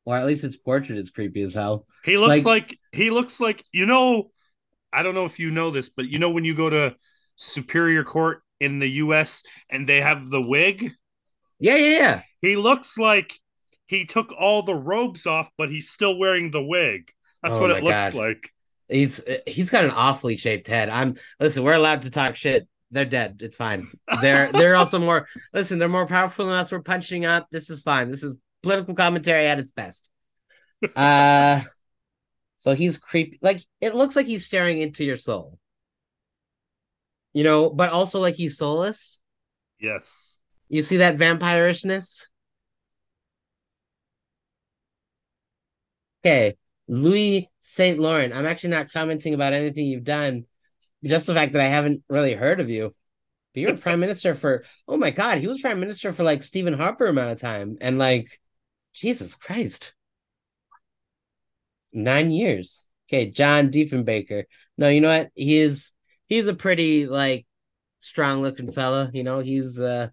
Or at least his portrait is creepy as hell. He looks Like- like, he looks like you know. I don't know if you know this, but you know when you go to Superior Court in the U.S. and they have the wig, Yeah, yeah, yeah. he looks like he took all the robes off, but he's still wearing the wig. That's Oh what it looks God. like. He's he's got an awfully shaped head. I'm listen, we're allowed to talk shit. They're dead. It's fine. They're [LAUGHS] they're also more listen, they're more powerful than us. We're punching up. This is fine. This is political commentary at its best. Uh so he's creepy. Like it looks like he's staring into your soul. You know, but also like he's soulless. Yes. You see that vampirishness? Okay, Louis Saint Laurent. I'm actually not commenting about anything you've done, just the fact that I haven't really heard of you. But you're prime minister for oh my god, he was prime minister for like Stephen Harper amount of time, and like Jesus Christ, nine years. Okay, John Diefenbaker. No, you know what? He is he's a pretty like strong looking fella. You know, he's uh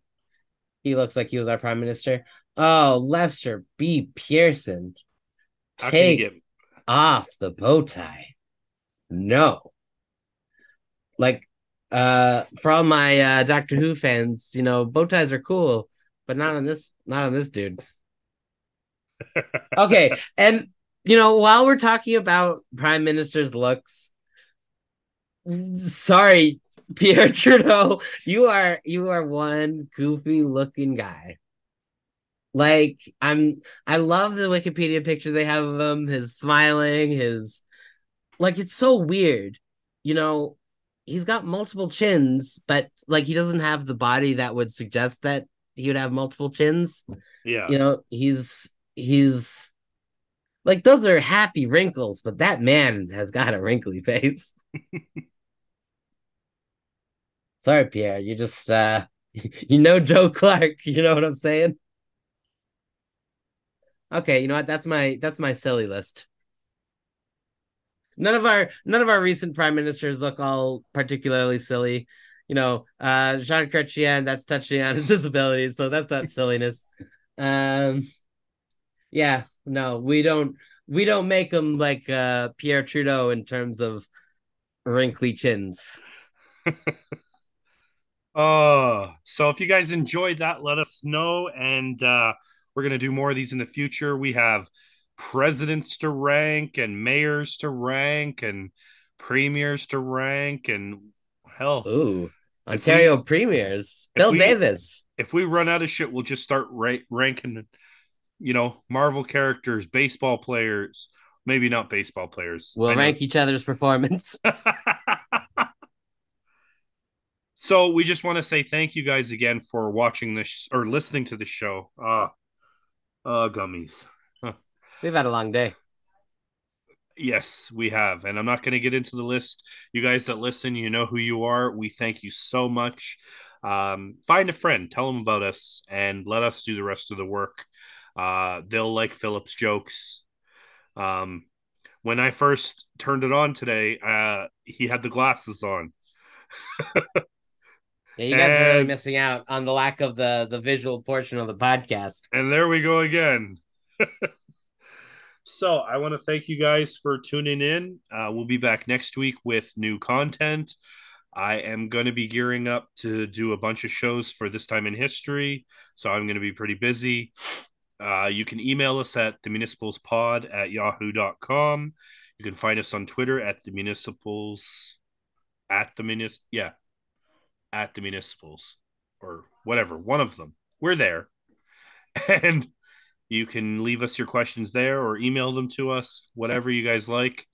he looks like he was our prime minister. Oh, Lester B. Pearson. How can you Take off the bow tie. No. Like uh for all my uh Doctor Who fans, you know, bow ties are cool, but not on this not on this dude. [LAUGHS] Okay, and you know, while we're talking about prime minister's looks, sorry, [LAUGHS] Pierre Trudeau, you are you are one goofy looking guy. Like I'm I love the Wikipedia picture they have of him, his smiling, his like it's so weird. You know, he's got multiple chins, but like he doesn't have the body that would suggest that he would have multiple chins. yeah You know, he's he's like those are happy wrinkles, but that man has got a wrinkly [LAUGHS] face. [LAUGHS] Sorry, Pierre. You just uh [LAUGHS] you know Joe Clark, you know what I'm saying? Okay, you know what? That's my that's my silly list. None of our none of our recent prime ministers look all particularly silly. You know, uh Jean Chrétien, that's touching on his [LAUGHS] disabilities, so that's not silliness. Um yeah, no, we don't we don't make them like uh Pierre Trudeau in terms of wrinkly chins. Uh, [LAUGHS] so if you guys enjoyed that, let us know. And uh, we're going to do more of these in the future. We have presidents to rank and mayors to rank and premiers to rank. And hell, Ooh, Ontario premiers. Bill we- Davis. if we run out of shit, we'll just start ra- ranking, you know, Marvel characters, baseball players, maybe not baseball players. We'll I know- rank each other's performance. [LAUGHS] so we just want to say thank you guys again for watching this or listening to the show. Uh, uh, gummies. [LAUGHS] We've had a long day. Yes, we have. And I'm not going to get into the list. You guys that listen, you know who you are. We thank you so much. Um, find a friend, tell them about us, and let us do the rest of the work. Uh, they'll like Philip's jokes. Um, when I first turned it on today, uh, he had the glasses on. [LAUGHS] Yeah, you guys are really missing out on the lack of the the visual portion of the podcast. And there we go again. [LAUGHS] so I want to thank you guys for tuning in. Uh, we'll be back next week with new content. I am going to be gearing up to do a bunch of shows for this time in history. So I'm going to be pretty busy. Uh, you can email us at the municipalspod at yahoo.com. You can find us on Twitter at the municipals at the munis yeah at the municipals or whatever one of them. We're there. [LAUGHS] And you can leave us your questions there or email them to us whatever you guys like.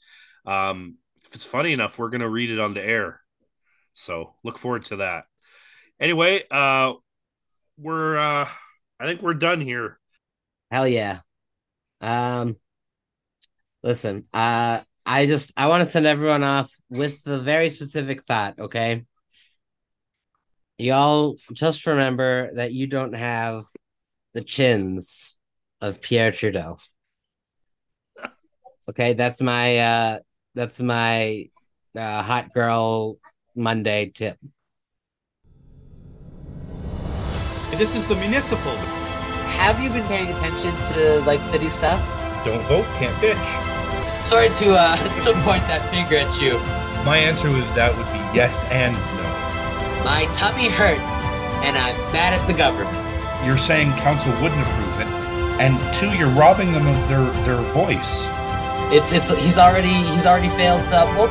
Um if it's funny enough we're going to read it on the air. So look forward to that. Anyway uh we're uh i think we're done here. Hell yeah. Um listen, uh I just I want to send everyone off with the very specific thought, okay? Y'all just remember that you don't have the chins of Pierre Trudeau. Okay, that's my uh that's my uh hot girl Monday tip. this is the municipal Have you been paying attention to like city stuff? don't vote can't bitch Sorry to uh [LAUGHS] to point that finger at you. my answer with that would be yes and no My tummy hurts, and I'm mad at the government. you're saying council wouldn't approve it and two you're robbing them of their their voice It's it's he's already he's already failed to uphold